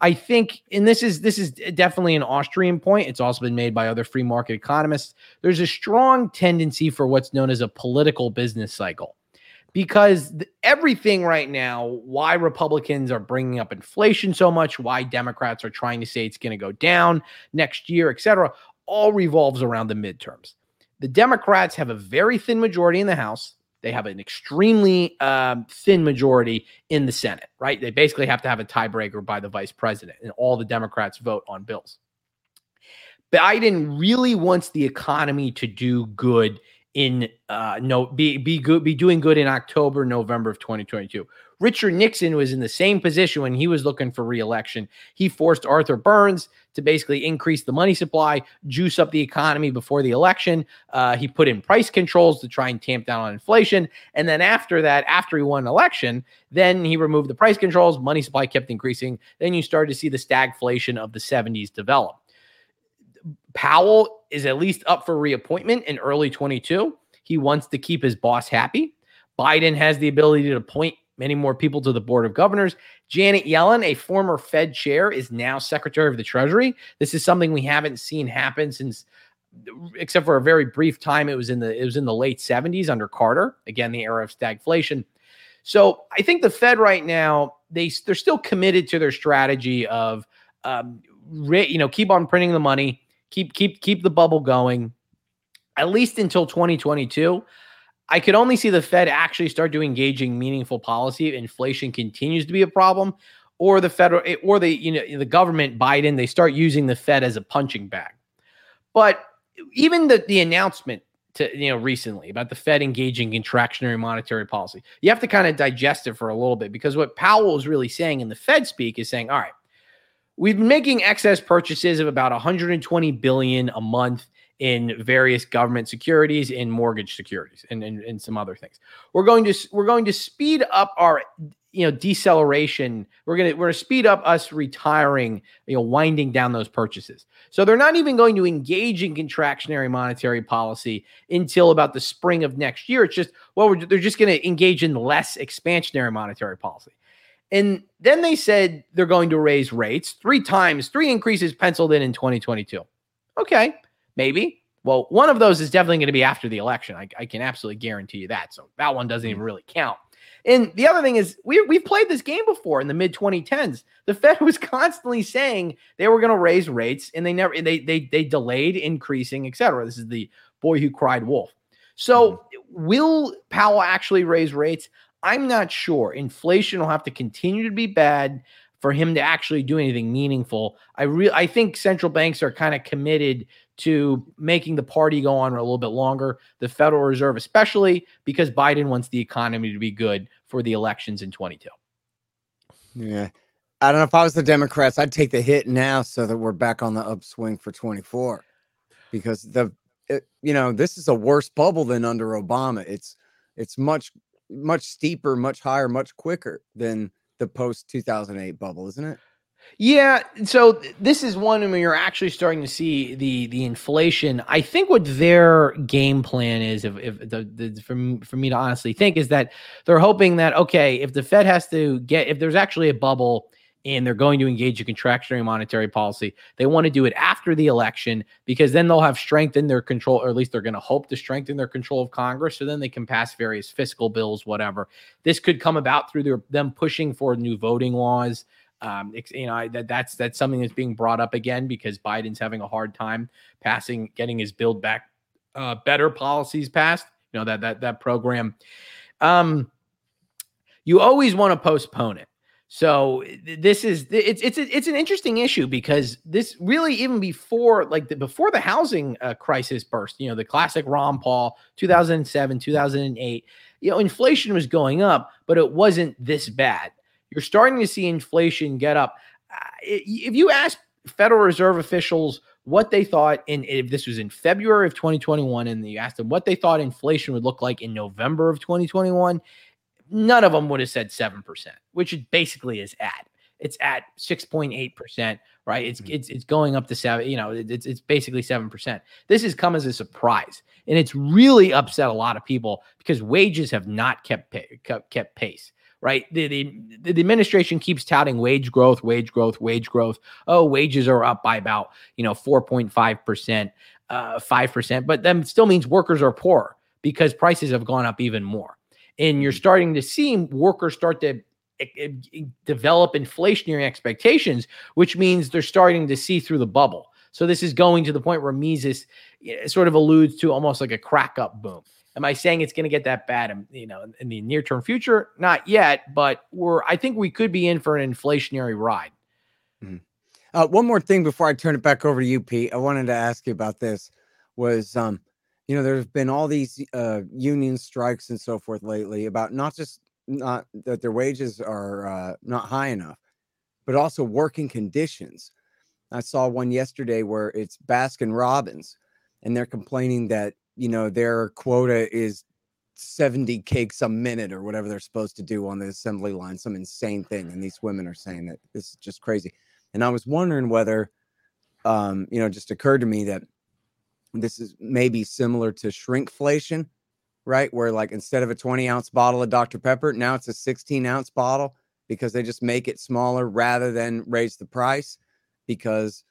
Speaker 3: I think, and this is this is definitely an Austrian point. It's also been made by other free market economists. There's a strong tendency for what's known as a political business cycle, because everything right now, why Republicans are bringing up inflation so much, why Democrats are trying to say it's going to go down next year, et cetera, all revolves around the midterms. The Democrats have a very thin majority in the House. They have an extremely um, thin majority in the Senate, right? They basically have to have a tiebreaker by the vice president, and all the Democrats vote on bills. Biden really wants the economy to do good in uh no be be good be doing good in October November of 2022. Richard Nixon was in the same position when he was looking for reelection. He forced Arthur Burns to basically increase the money supply, juice up the economy before the election. Uh, he put in price controls to try and tamp down on inflation. And then after that, after he won election, then he removed the price controls, money supply kept increasing. Then you started to see the stagflation of the 70s develop. Powell is at least up for reappointment in early 22. He wants to keep his boss happy. Biden has the ability to appoint many more people to the Board of Governors. Janet Yellen, a former Fed chair, is now Secretary of the Treasury. This is something we haven't seen happen since except for a very brief time it was in the it was in the late 70s under Carter, again the era of stagflation. So, I think the Fed right now, they they're still committed to their strategy of um, you know, keep on printing the money, keep keep keep the bubble going at least until 2022. I could only see the Fed actually start to engaging meaningful policy if inflation continues to be a problem, or the federal eh, or the you know the government Biden they start using the Fed as a punching bag. But even the the announcement to you know recently about the Fed engaging contractionary monetary policy, you have to kind of digest it for a little bit because what Powell is really saying in the Fed speak is saying, all right, we've been making excess purchases of about 120 billion a month in various government securities, in mortgage securities, and, and, and some other things. We're going to we're going to speed up our you know deceleration. We're gonna we're gonna speed up us retiring, you know, winding down those purchases. So they're not even going to engage in contractionary monetary policy until about the spring of next year. It's just well, they're just going to engage in less expansionary monetary policy. And then they said they're going to raise rates three times, three increases penciled in in 2022. Okay, maybe. Well, one of those is definitely going to be after the election. I, I, can absolutely guarantee you that. So that one doesn't even mm-hmm. really count. And the other thing is, we, we've played this game before in the mid 2010s. The Fed was constantly saying they were going to raise rates, and they never they they they delayed increasing, et cetera. This is the boy who cried wolf. So, mm-hmm. will Powell actually raise rates? I'm not sure. Inflation will have to continue to be bad for him to actually do anything meaningful. I really I think central banks are kind of committed to making the party go on a little bit longer. The Federal Reserve, especially because Biden wants the economy to be good for the elections in 22.
Speaker 1: Yeah. I don't know if I was the Democrats, I'd take the hit now so that we're back on the upswing for 24 because the, it, you know, this is a worse bubble than under Obama. It's, it's much, much steeper, much higher, much quicker than the post 2008 bubble, isn't it?
Speaker 3: Yeah, so this is one where you're actually starting to see the the inflation. I think what their game plan is, if, if the, the for, for me to honestly think, is that they're hoping that okay, if the Fed has to get, if there's actually a bubble and they're going to engage in contractionary monetary policy, they want to do it after the election because then they'll have strengthened their control, or at least they're going to hope to strengthen their control of Congress. So then they can pass various fiscal bills, whatever. This could come about through their, them pushing for new voting laws. Um, you know, I, that that's that's something that's being brought up again because Biden's having a hard time passing, getting his build back uh, better policies passed. You know that that that program. Um, you always want to postpone it. So this is it's it's it's an interesting issue because this really even before like the, before the housing uh, crisis burst, you know, the classic Ron Paul 2007, 2008, you know, inflation was going up, but it wasn't this bad. You're starting to see inflation get up. Uh, if you ask Federal Reserve officials what they thought in if this was in February of 2021 and you asked them what they thought inflation would look like in November of 2021, none of them would have said 7%, which it basically is at. It's at 6.8%, right? It's mm-hmm. it's it's going up to 7, you know, it's it's basically 7%. This has come as a surprise and it's really upset a lot of people because wages have not kept pay, kept, kept pace right? The, the, the administration keeps touting wage growth, wage growth, wage growth. Oh, wages are up by about you know four point five percent, uh, five percent, but that still means workers are poor because prices have gone up even more, and you're mm-hmm. starting to see workers start to eh, eh, develop inflationary expectations, which means they're starting to see through the bubble. So this is going to the point where Mises eh, sort of alludes to almost like a crack up boom. Am I saying it's going to get that bad? In, you know, in the near term future, not yet, but we're. I think we could be in for an inflationary ride.
Speaker 1: Mm-hmm. Uh, one more thing before I turn it back over to you, Pete. I wanted to ask you about this. Was um, you know, there's been all these uh, union strikes and so forth lately about not just not that their wages are uh, not high enough, but also working conditions. I saw one yesterday where it's Baskin Robbins, and they're complaining that you know their quota is 70 cakes a minute or whatever they're supposed to do on the assembly line, some insane thing. And these women are saying that this is just crazy. And I was wondering whether, um, you know, just occurred to me that this is maybe similar to shrinkflation, right? Where like instead of a 20 ounce bottle of Dr. Pepper, now it's a 16 ounce bottle because they just make it smaller rather than raise the price. Because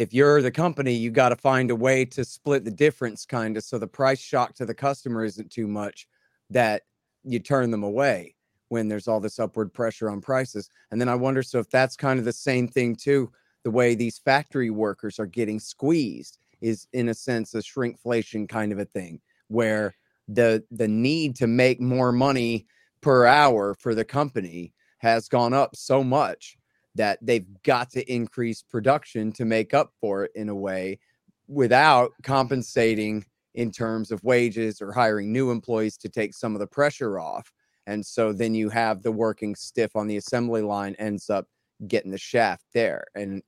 Speaker 1: if you're the company, you got to find a way to split the difference, kind of, so the price shock to the customer isn't too much that you turn them away when there's all this upward pressure on prices. And then I wonder, so if that's kind of the same thing too, the way these factory workers are getting squeezed is in a sense a shrinkflation kind of a thing where the the need to make more money per hour for the company has gone up so much that they've got to increase production to make up for it in a way without compensating in terms of wages or hiring new employees to take some of the pressure off. And so then you have the working stiff on the assembly line ends up getting the shaft there. And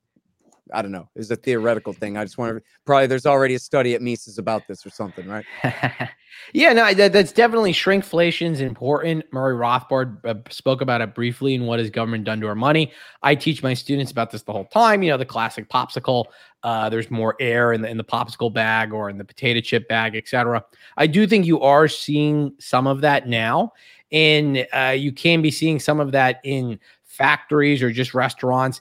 Speaker 1: I don't know. It's a theoretical thing. I just want to probably there's already a study at Mises about this or something, right?
Speaker 3: yeah, no, that, that's definitely shrinkflation is important. Murray Rothbard uh, spoke about it briefly in what has government done to our money. I teach my students about this the whole time. You know, the classic popsicle. Uh, there's more air in the in the popsicle bag or in the potato chip bag, etc. I do think you are seeing some of that now, and uh, you can be seeing some of that in factories or just restaurants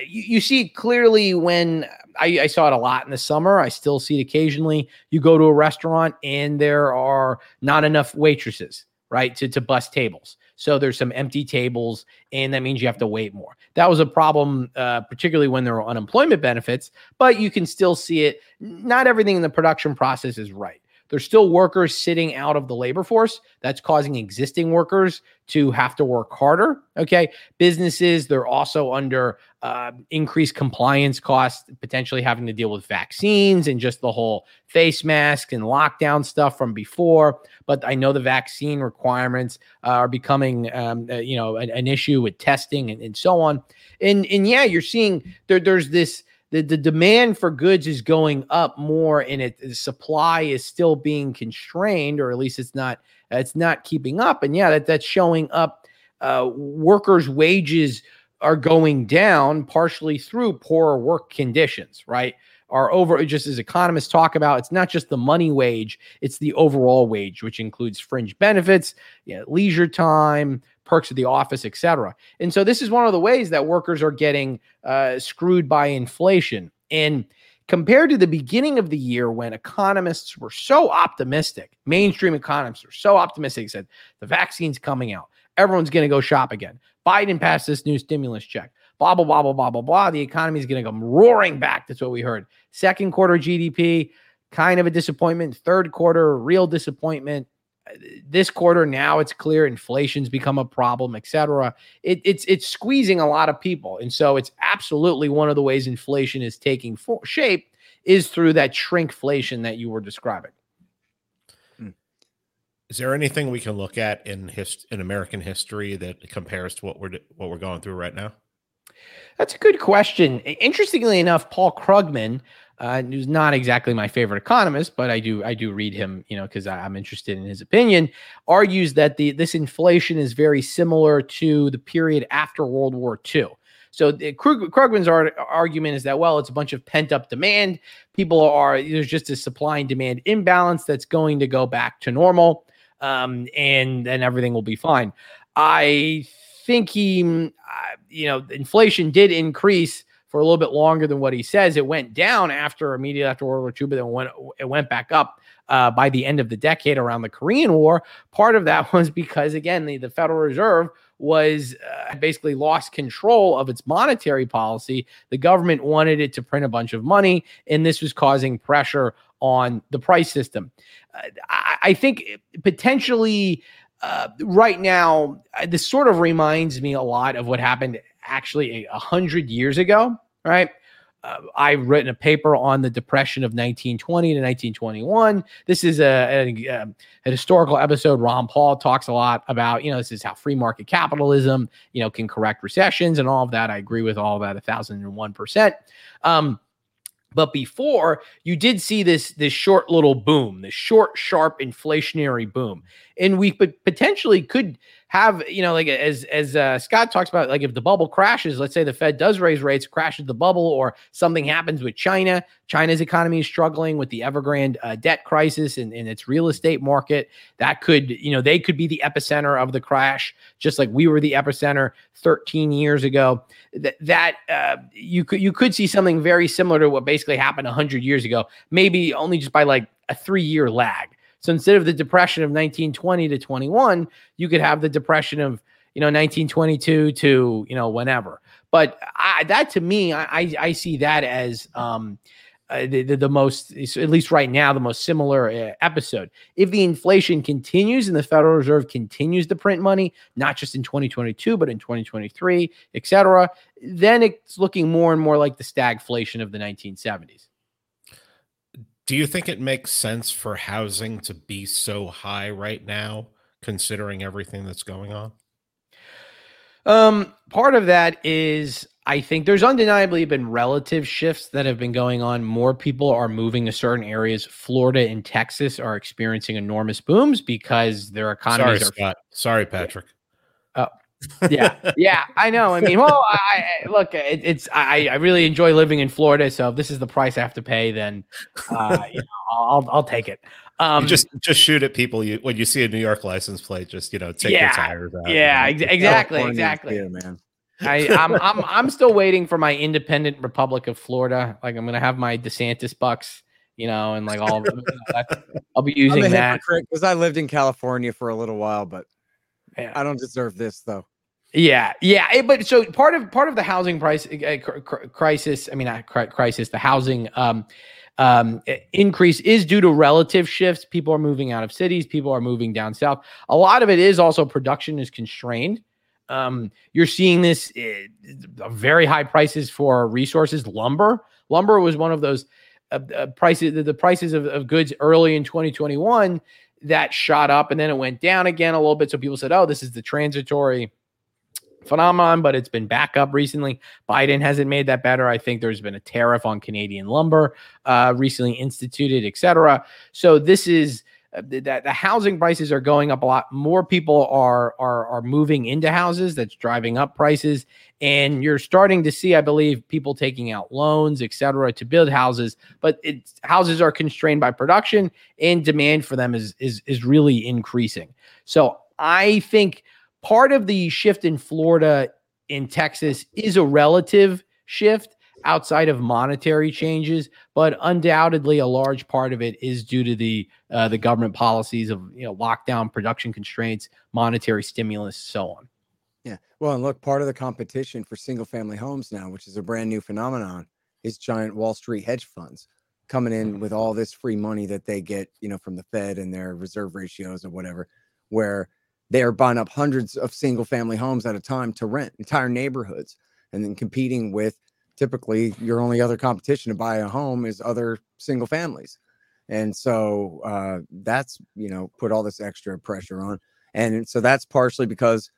Speaker 3: you, you see it clearly when I, I, saw it a lot in the summer. I still see it occasionally. You go to a restaurant and there are not enough waitresses, right, to, to bust tables. So there's some empty tables, and that means you have to wait more. That was a problem, uh, particularly when there were unemployment benefits, but you can still see it. Not everything in the production process is right. There's still workers sitting out of the labor force. That's causing existing workers to have to work harder. Okay. Businesses, they're also under uh, increased compliance costs, potentially having to deal with vaccines and just the whole face mask and lockdown stuff from before. But I know the vaccine requirements uh, are becoming, um, uh, you know, an, an, issue with testing and, and so on. And, and yeah, you're seeing there, there's this the, the demand for goods is going up more and it the supply is still being constrained or at least it's not it's not keeping up. And yeah that that's showing up uh, workers wages are going down partially through poorer work conditions right? Are over just as economists talk about it's not just the money wage it's the overall wage which includes fringe benefits you know, leisure time perks of the office, etc. And so this is one of the ways that workers are getting uh, screwed by inflation. And compared to the beginning of the year when economists were so optimistic, mainstream economists were so optimistic, said the vaccine's coming out, everyone's going to go shop again. Biden passed this new stimulus check. Blah, blah, blah, blah, blah, blah, blah. The economy is going to come roaring back. That's what we heard. Second quarter GDP, kind of a disappointment. Third quarter, real disappointment this quarter now it's clear inflation's become a problem etc it, it's it's squeezing a lot of people. And so it's absolutely one of the ways inflation is taking for, shape is through that shrinkflation that you were describing.
Speaker 2: Hmm. is there anything we can look at in his, in american history that compares to what we're what we're going through right now?
Speaker 3: That's a good question. Interestingly enough paul krugman uh, who's not exactly my favorite economist, but I do I do read him, you know, because I'm interested in his opinion. Argues that the this inflation is very similar to the period after World War II. So the, Krug, Krugman's argument is that well, it's a bunch of pent up demand. People are there's just a supply and demand imbalance that's going to go back to normal, um, and then everything will be fine. I think he, uh, you know, inflation did increase for a little bit longer than what he says. It went down after immediately after World War II, but then went, it went back up uh, by the end of the decade around the Korean War. Part of that was because, again, the, the Federal Reserve was uh, basically lost control of its monetary policy. The government wanted it to print a bunch of money, and this was causing pressure on the price system. Uh, I, I, think potentially. Uh, right now, uh, this sort of reminds me a lot of what happened actually a hundred years ago, right? uh, I've written a paper on the depression of 1920 to 1921. This is a, a, um, a, historical episode. Ron Paul talks a lot about, you know, this is how free market capitalism, you know, can correct recessions and all of that. I agree with all that a thousand and one percent. Um, but before you did see this this short little boom, this short, sharp inflationary boom, and we potentially could have you know like as as uh, Scott talks about like if the bubble crashes let's say the Fed does raise rates crashes the bubble or something happens with China China's economy is struggling with the Evergrande uh, debt crisis in, in its real estate market that could you know they could be the epicenter of the crash just like we were the epicenter 13 years ago. That that uh, you could you could see something very similar to what basically happened 100 years ago maybe only just by like a 3 year lag so instead of the depression of 1920 to 21, you could have the depression of you know 1922 to you know whenever. But I, that to me, I, I see that as um, uh, the, the, the, most, at least right now, the most similar uh, episode. If the inflation continues and the Federal Reserve continues to print money, not just in 2022, but in 2023, et cetera, then it's looking more and more like the stagflation of the 1970s.
Speaker 2: Do you think it makes sense for housing to be so high right now, considering everything that's going on?
Speaker 3: Um, part of that is I think there's undeniably been relative shifts that have been going on. More people are moving to certain areas. Florida and Texas are experiencing enormous booms because their economies
Speaker 2: Sorry,
Speaker 3: are.
Speaker 2: Scott. Sorry, Patrick.
Speaker 3: Yeah, yeah, I know. I mean, well, I, I look, it, it's I, I really enjoy living in Florida, so if this is the price I have to pay, then uh, you know, I'll I'll take it.
Speaker 2: Um, just just shoot at people you when you see a New York license plate. Just you know, take yeah, tires out.
Speaker 3: Yeah, ex- exactly, exactly. Here, man. I, I'm I'm I'm still waiting for my independent Republic of Florida. Like I'm gonna have my DeSantis bucks, you know, and like all. You know, I'll be using that
Speaker 1: because I lived in California for a little while, but yeah. I don't deserve this though.
Speaker 3: Yeah, yeah, it, but so part of part of the housing price uh, crisis, I mean, not crisis, the housing um, um, increase is due to relative shifts. People are moving out of cities, people are moving down south. A lot of it is also production is constrained. Um, you're seeing this uh, very high prices for resources. Lumber, lumber was one of those uh, uh, prices. The, the prices of, of goods early in 2021 that shot up and then it went down again a little bit. So people said, "Oh, this is the transitory." Phenomenon, but it's been back up recently. Biden hasn't made that better. I think there's been a tariff on Canadian lumber uh, recently instituted, etc. So this is uh, that the housing prices are going up a lot. More people are are are moving into houses. That's driving up prices, and you're starting to see, I believe, people taking out loans, etc., to build houses. But it's houses are constrained by production, and demand for them is is is really increasing. So I think part of the shift in Florida in Texas is a relative shift outside of monetary changes, but undoubtedly a large part of it is due to the uh, the government policies of you know lockdown, production constraints, monetary stimulus, so on.
Speaker 1: Yeah, well, and look, part of the competition for single family homes now, which is a brand new phenomenon, is giant Wall Street hedge funds coming in with all this free money that they get, you know, from the Fed and their reserve ratios or whatever, where they are buying up hundreds of single family homes at a time to rent entire neighborhoods and then competing with typically your only other competition to buy a home is other single families. And so uh, that's you know put all this extra pressure on. And so that's partially because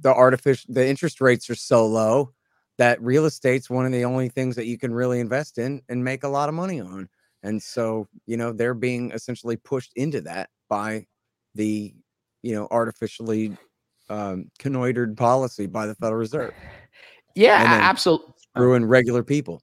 Speaker 1: the artificial the interest rates are so low that real estate's one of the only things that you can really invest in and make a lot of money on. And so you know they're being essentially pushed into that by the you know, artificially um, connoitered policy by the Federal Reserve.
Speaker 3: Yeah, absolutely.
Speaker 1: Ruin regular people.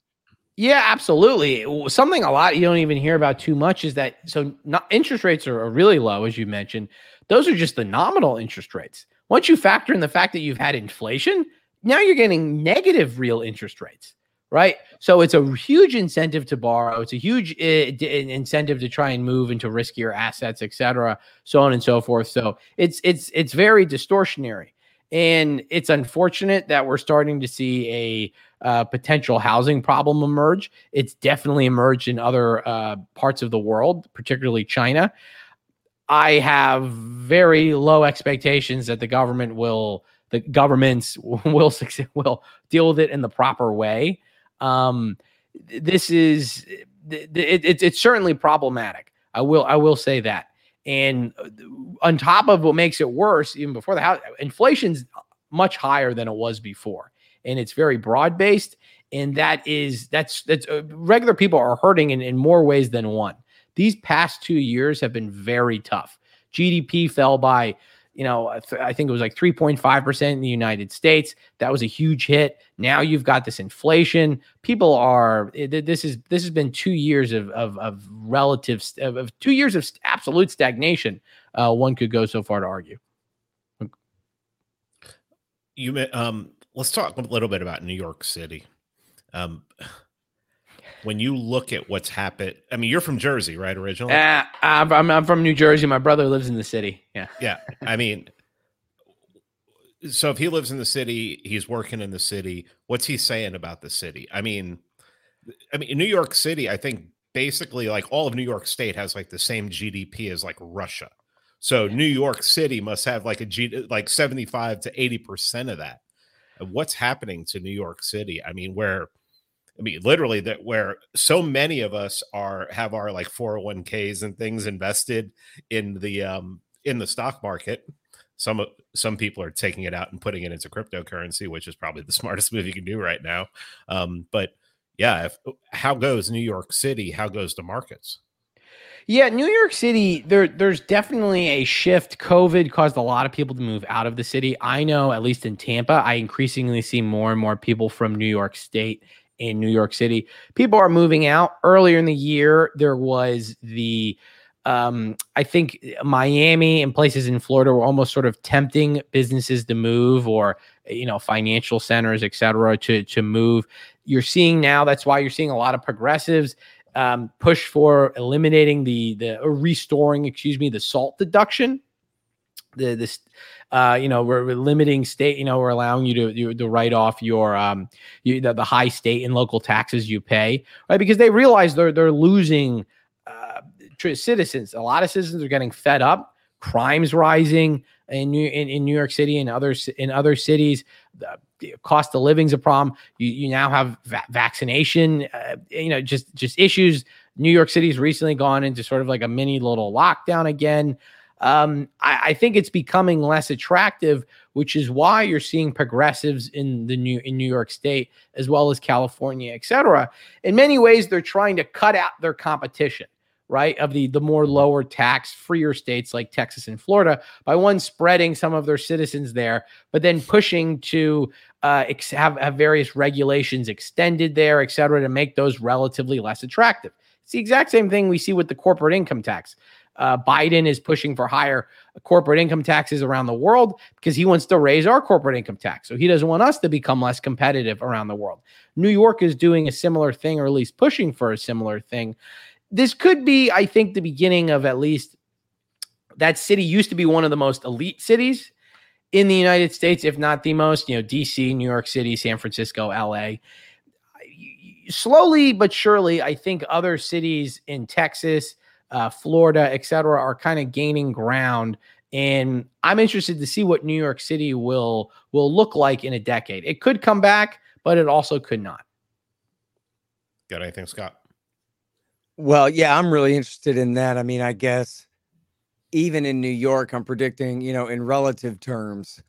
Speaker 3: Yeah, absolutely. Something a lot you don't even hear about too much is that so not, interest rates are, are really low, as you mentioned. Those are just the nominal interest rates. Once you factor in the fact that you've had inflation, now you're getting negative real interest rates right? So it's a huge incentive to borrow. It's a huge uh, incentive to try and move into riskier assets, et cetera, so on and so forth. So it's it's it's very distortionary, and it's unfortunate that we're starting to see a uh, potential housing problem emerge. It's definitely emerged in other uh, parts of the world, particularly China. I have very low expectations that the government will the governments will will deal with it in the proper way. Um, this is it, it, it's certainly problematic. I will I will say that. And uh, on top of what makes it worse, even before the house, inflation's much higher than it was before, and it's very broad based. And that is that's that's uh, regular people are hurting in, in more ways than one. These past two years have been very tough. GDP fell by you know, I think it was like 3.5% in the United States. That was a huge hit. Now you've got this inflation. People are, this is, this has been two years of, of, of relative, of, of two years of absolute stagnation. Uh, one could go so far to argue.
Speaker 2: You, um, let's talk a little bit about New York City. Um, when you look at what's happened, I mean, you're from Jersey, right? Originally,
Speaker 3: uh, I'm, I'm from New Jersey. My brother lives in the city. Yeah,
Speaker 2: yeah. I mean, so if he lives in the city, he's working in the city. What's he saying about the city? I mean, I mean, in New York City, I think basically like all of New York State has like the same GDP as like Russia. So New York City must have like a G like 75 to 80 percent of that. What's happening to New York City? I mean, where I mean, literally that where so many of us are have our like 401ks and things invested in the um in the stock market. Some of some people are taking it out and putting it into cryptocurrency, which is probably the smartest move you can do right now. Um, but yeah, if, how goes New York City? How goes the markets?
Speaker 3: Yeah, New York City, there there's definitely a shift. COVID caused a lot of people to move out of the city. I know, at least in Tampa, I increasingly see more and more people from New York State in New York City. People are moving out. Earlier in the year, there was the um, I think Miami and places in Florida were almost sort of tempting businesses to move or you know financial centers, et cetera, to to move. You're seeing now that's why you're seeing a lot of progressives um, push for eliminating the the restoring, excuse me, the SALT deduction. The this uh, you know, we're, we're, limiting state, you know, we're allowing you to, you, to write off your, um, you, the, the, high state and local taxes you pay, right? Because they realize they're, they're losing uh, citizens. A lot of citizens are getting fed up. Crime's rising in New, in, in New York City and others in other cities. The cost of living's a problem. You, you now have va- vaccination, uh, you know, just just issues. New York City's recently gone into sort of like a mini little lockdown again um, I, I, think it's becoming less attractive, which is why you're seeing progressives in the new in New York State as well as California, et cetera. In many ways, they're trying to cut out their competition, right? Of the the more lower tax, freer states like Texas and Florida by one spreading some of their citizens there, but then pushing to uh, ex- have, have various regulations extended there, et cetera, to make those relatively less attractive. It's the exact same thing we see with the corporate income tax. Uh, Biden is pushing for higher corporate income taxes around the world because he wants to raise our corporate income tax. So he doesn't want us to become less competitive around the world. New York is doing a similar thing, or at least pushing for a similar thing. This could be, I think, the beginning of at least that city used to be one of the most elite cities in the United States, if not the most, you know, DC, New York City, San Francisco, LA. Slowly but surely, I think other cities in Texas, uh, Florida, et cetera, are kind of gaining ground. And I'm interested to see what New York City will will look like in a decade. It could come back, but it also could not.
Speaker 2: Got anything, Scott?
Speaker 1: Well, yeah, I'm really interested in that. I mean, I guess even in New York, I'm predicting, you know, in relative terms,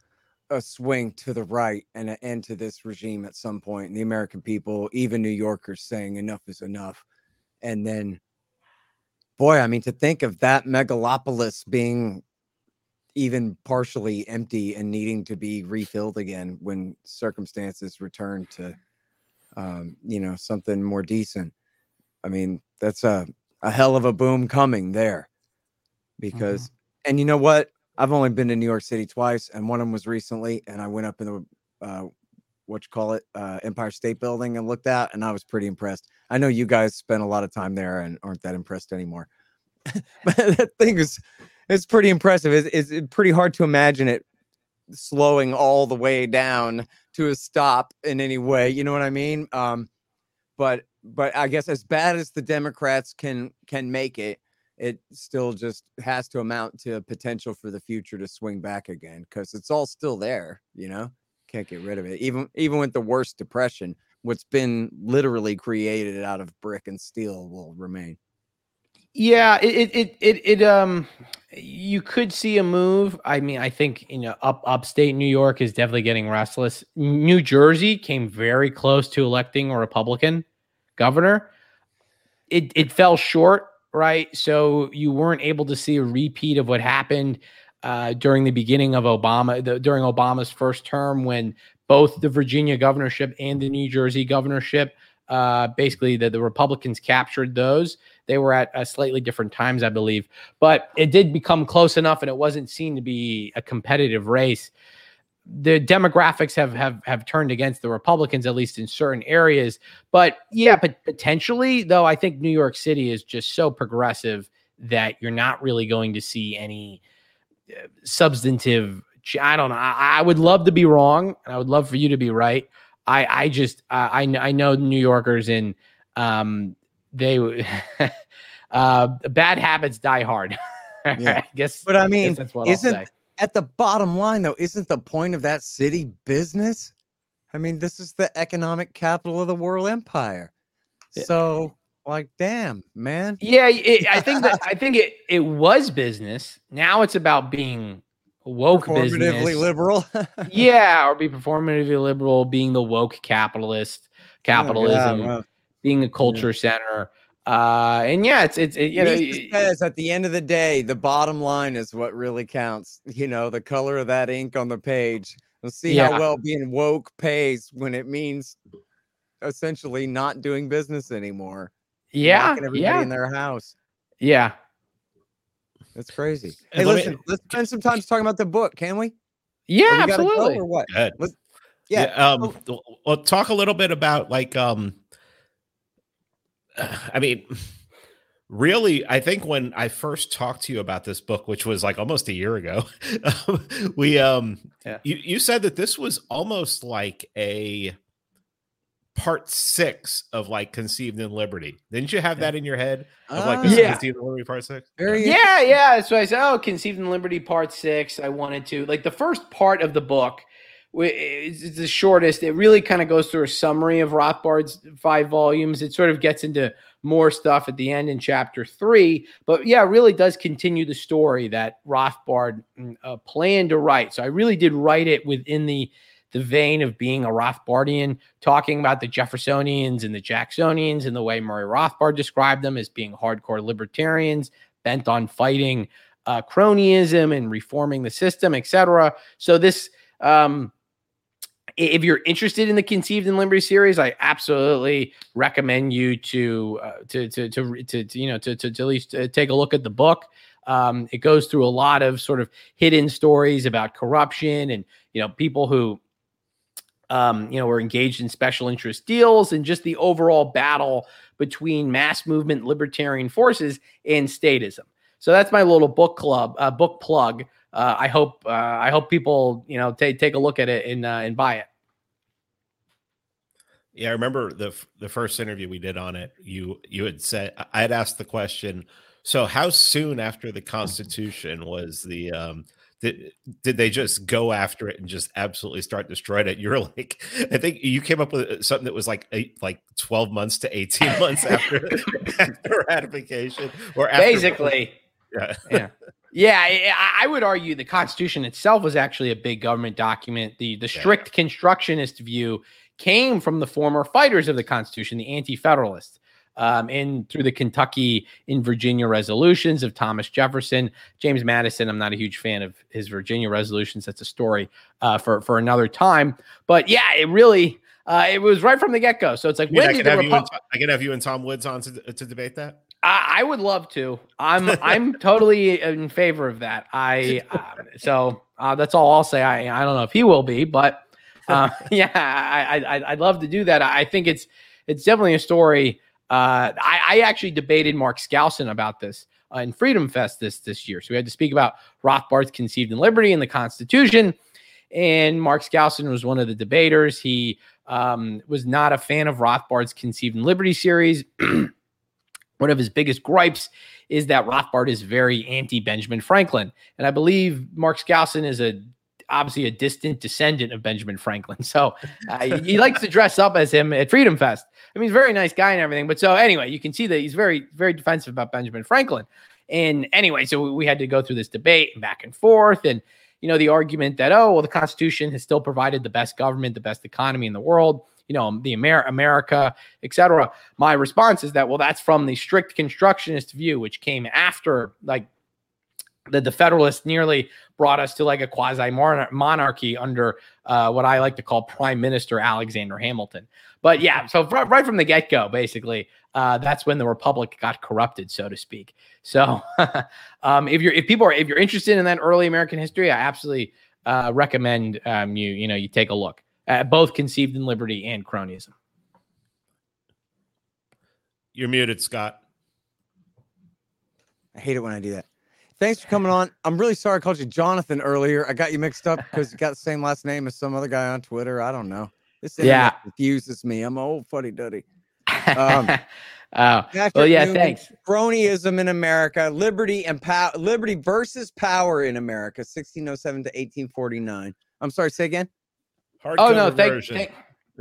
Speaker 1: a swing to the right and an end to this regime at some point. And the American people, even New Yorkers, saying enough is enough. And then boy, I mean, to think of that megalopolis being even partially empty and needing to be refilled again when circumstances return to, um, you know, something more decent. I mean, that's a, a hell of a boom coming there because, mm-hmm. and you know what? I've only been to New York City twice, and one of them was recently, and I went up in the, uh, what you call it, uh, Empire State Building and looked at, and I was pretty impressed. I know you guys spent a lot of time there and aren't that impressed anymore. but that thing is it's pretty impressive. It's, it's pretty hard to imagine it slowing all the way down to a stop in any way. You know what I mean? Um, but but I guess as bad as the Democrats can can make it, it still just has to amount to potential for the future to swing back again because it's all still there. You know, can't get rid of it. Even even with the worst depression, what's been literally created out of brick and steel will remain.
Speaker 3: Yeah, it it it it um you could see a move. I mean, I think you know up upstate New York is definitely getting restless. New Jersey came very close to electing a Republican governor. It it fell short, right? So you weren't able to see a repeat of what happened uh, during the beginning of Obama, the, during Obama's first term, when both the Virginia governorship and the New Jersey governorship, uh, basically the, the Republicans captured those. They were at uh, slightly different times, I believe, but it did become close enough, and it wasn't seen to be a competitive race. The demographics have have have turned against the Republicans, at least in certain areas. But yeah, but potentially, though, I think New York City is just so progressive that you're not really going to see any substantive. I don't know. I, I, would love to be wrong, and I would love for you to be right. I I just I I know New Yorkers and um they uh bad habits die hard.
Speaker 1: Yeah.
Speaker 3: I guess,
Speaker 1: but I mean,
Speaker 3: what
Speaker 1: isn't at the bottom line though? Isn't the point of that city business? I mean, this is the economic capital of the world empire. So, like, damn, man.
Speaker 3: Yeah, it, I think that I think it it was business. Now it's about being woke business.
Speaker 1: liberal.
Speaker 3: yeah, or be performatively liberal, being the woke capitalist, capitalism,
Speaker 1: Oh, yeah, well,
Speaker 3: being a culture center. Uh, and yeah, it's it's it, you know,
Speaker 1: says at the end of the day, the bottom line is what really counts. You know, the color of that ink on the page. We'll see
Speaker 3: Yeah.
Speaker 1: how well being woke pays when it means essentially not doing business anymore.
Speaker 3: Yeah,
Speaker 1: locking everybody
Speaker 3: yeah,
Speaker 1: in their house.
Speaker 3: yeah.
Speaker 1: That's crazy. Hey,
Speaker 2: let me-
Speaker 1: listen, let's spend some time talking about the book, can we?
Speaker 3: Yeah,
Speaker 1: we gotta go,
Speaker 3: absolutely.
Speaker 1: or what?
Speaker 2: Good.
Speaker 1: Yeah.
Speaker 2: um well talk a little bit about like um i mean really i think when i first talked to you about this book which was like almost a year ago we um
Speaker 3: Yeah.
Speaker 2: you, you said that this was almost like a part six of like conceived in liberty didn't you have that in your head of like this is
Speaker 3: Yeah.
Speaker 2: conceived in liberty part six
Speaker 1: Ah, Very
Speaker 3: Yeah, yeah. So I said, oh, Conceived in Liberty Part Six. I wanted to like the first part of the book. wh- It's it's the shortest. It really kind of goes through a summary of Rothbard's five volumes. It sort of gets into more stuff at the end in chapter three. But yeah, it really does continue the story that Rothbard mm, uh, planned to write. So I really did write it within the the vein of being a Rothbardian, talking about the Jeffersonians and the Jacksonians and the way Murray Rothbard described them as being hardcore libertarians bent on fighting uh, cronyism and reforming the system, etc. So this, um, if you're interested in the Conceived in Liberty series, I absolutely recommend you to uh, to, to, to to to you know to to, to at least uh, take a look at the book. Um, it goes through a lot of sort of hidden stories about corruption and you know people who um, you know, were engaged in special interest deals and just the overall battle between mass movement libertarian forces and statism. So that's my little book club, uh, book plug. Uh, I hope uh, I hope people you know take take a look at it and uh, and buy it.
Speaker 2: Yeah, I remember the f- the first interview we did on it. You you had said I had asked the question. So how soon after the Constitution was the um did did they just go after it and just absolutely start destroying it? You're like, I think you came up with uh, something that was like eight, like twelve months to eighteen months after after ratification or after
Speaker 3: Basically,
Speaker 2: Yeah.
Speaker 3: yeah. Yeah, I- would argue the Constitution itself was actually a big government document. The the
Speaker 2: Yeah.
Speaker 3: strict constructionist view came from the former fighters of the Constitution, the Anti-Federalists, um, and through the Kentucky and Virginia resolutions of Thomas Jefferson, James Madison. I'm not a huge fan of his Virginia resolutions. That's a story uh, for for another time. But yeah, it really uh, it was right from the get go. So it's like
Speaker 2: I, mean, I
Speaker 3: when
Speaker 2: can have you and, Tom- I can have you and Tom Woods on to, to debate that.
Speaker 3: I, I would love to. I'm I'm totally in favor of that. I uh, so uh, that's all I'll say. I I don't know if he will be, but uh, yeah, I, I I'd love to do that. I think it's it's definitely a story. Uh, I, I actually debated Mark Skousen about this uh, in Freedom Fest this this year. So we had to speak about Rothbard's Conceived in Liberty and the Constitution. And Mark Skousen was one of the debaters. He um, was not a fan of Rothbard's Conceived in Liberty series. one of his biggest gripes is that Rothbard is very anti Benjamin Franklin. And I believe Mark Skousen is a obviously a distant descendant of Benjamin Franklin. So uh, he, likes to dress up as him at Freedom Fest. I mean, he's a very nice guy and everything. But so anyway, you can see that he's very, very defensive about Benjamin Franklin. And anyway, so we had to go through this debate back and forth. And, you know, the argument that, oh, well, the Constitution has still provided the best government, the best economy in the world, you know, the Amer- America, etc. My response is that, well, that's from the strict constructionist view, which came after like that the Federalists nearly brought us to like a quasi monarchy under uh, what I like to call Prime Minister Alexander Hamilton. But yeah, so right from the get go, basically, uh, that's when the Republic got corrupted, so to speak. So um, if you're if people are if you're interested in that early American history, I absolutely uh, recommend um, you you know you take a look at both conceived in liberty and cronyism.
Speaker 2: You're muted, Scott.
Speaker 1: I hate it when I do that. Thanks for coming on. I'm really sorry I called you Jonathan earlier. I got you mixed up because you got the same last name as some other guy on Twitter. I don't know. This yeah confuses me. I'm an old fuddy duddy. Um,
Speaker 3: oh, well, yeah. Newman, thanks.
Speaker 1: Cronyism in America, liberty and power, liberty versus power in America, 1607 to 1849. I'm sorry. Say again.
Speaker 3: Hard oh no, thank, thank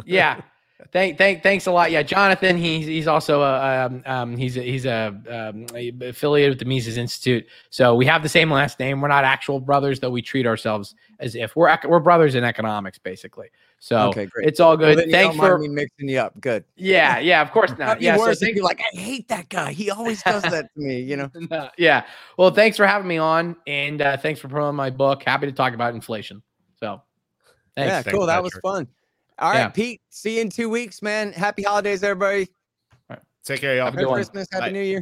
Speaker 3: yeah. Thank, thank, thanks a lot. Yeah, Jonathan. He's he's also a um, um he's a, he's a, um, affiliated with the Mises Institute. So we have the same last name. We're not actual brothers, though. We treat ourselves as if we're we're brothers in economics, basically. So okay, great. it's all good. Well, thanks for
Speaker 1: me mixing you up. Good.
Speaker 3: Yeah, yeah. Of course not. yeah.
Speaker 1: So thank you. Like I hate that guy. He always does that to me. You know.
Speaker 3: yeah. Well, thanks for having me on, and uh, thanks for promoting my book. Happy to talk about inflation. So.
Speaker 1: Thanks. Yeah, cool. Thanks, that was fun. All right, yeah. Pete. See you in two weeks, man. Happy holidays, everybody.
Speaker 2: Take care, y'all.
Speaker 1: Happy Christmas. Happy Bye. New Year.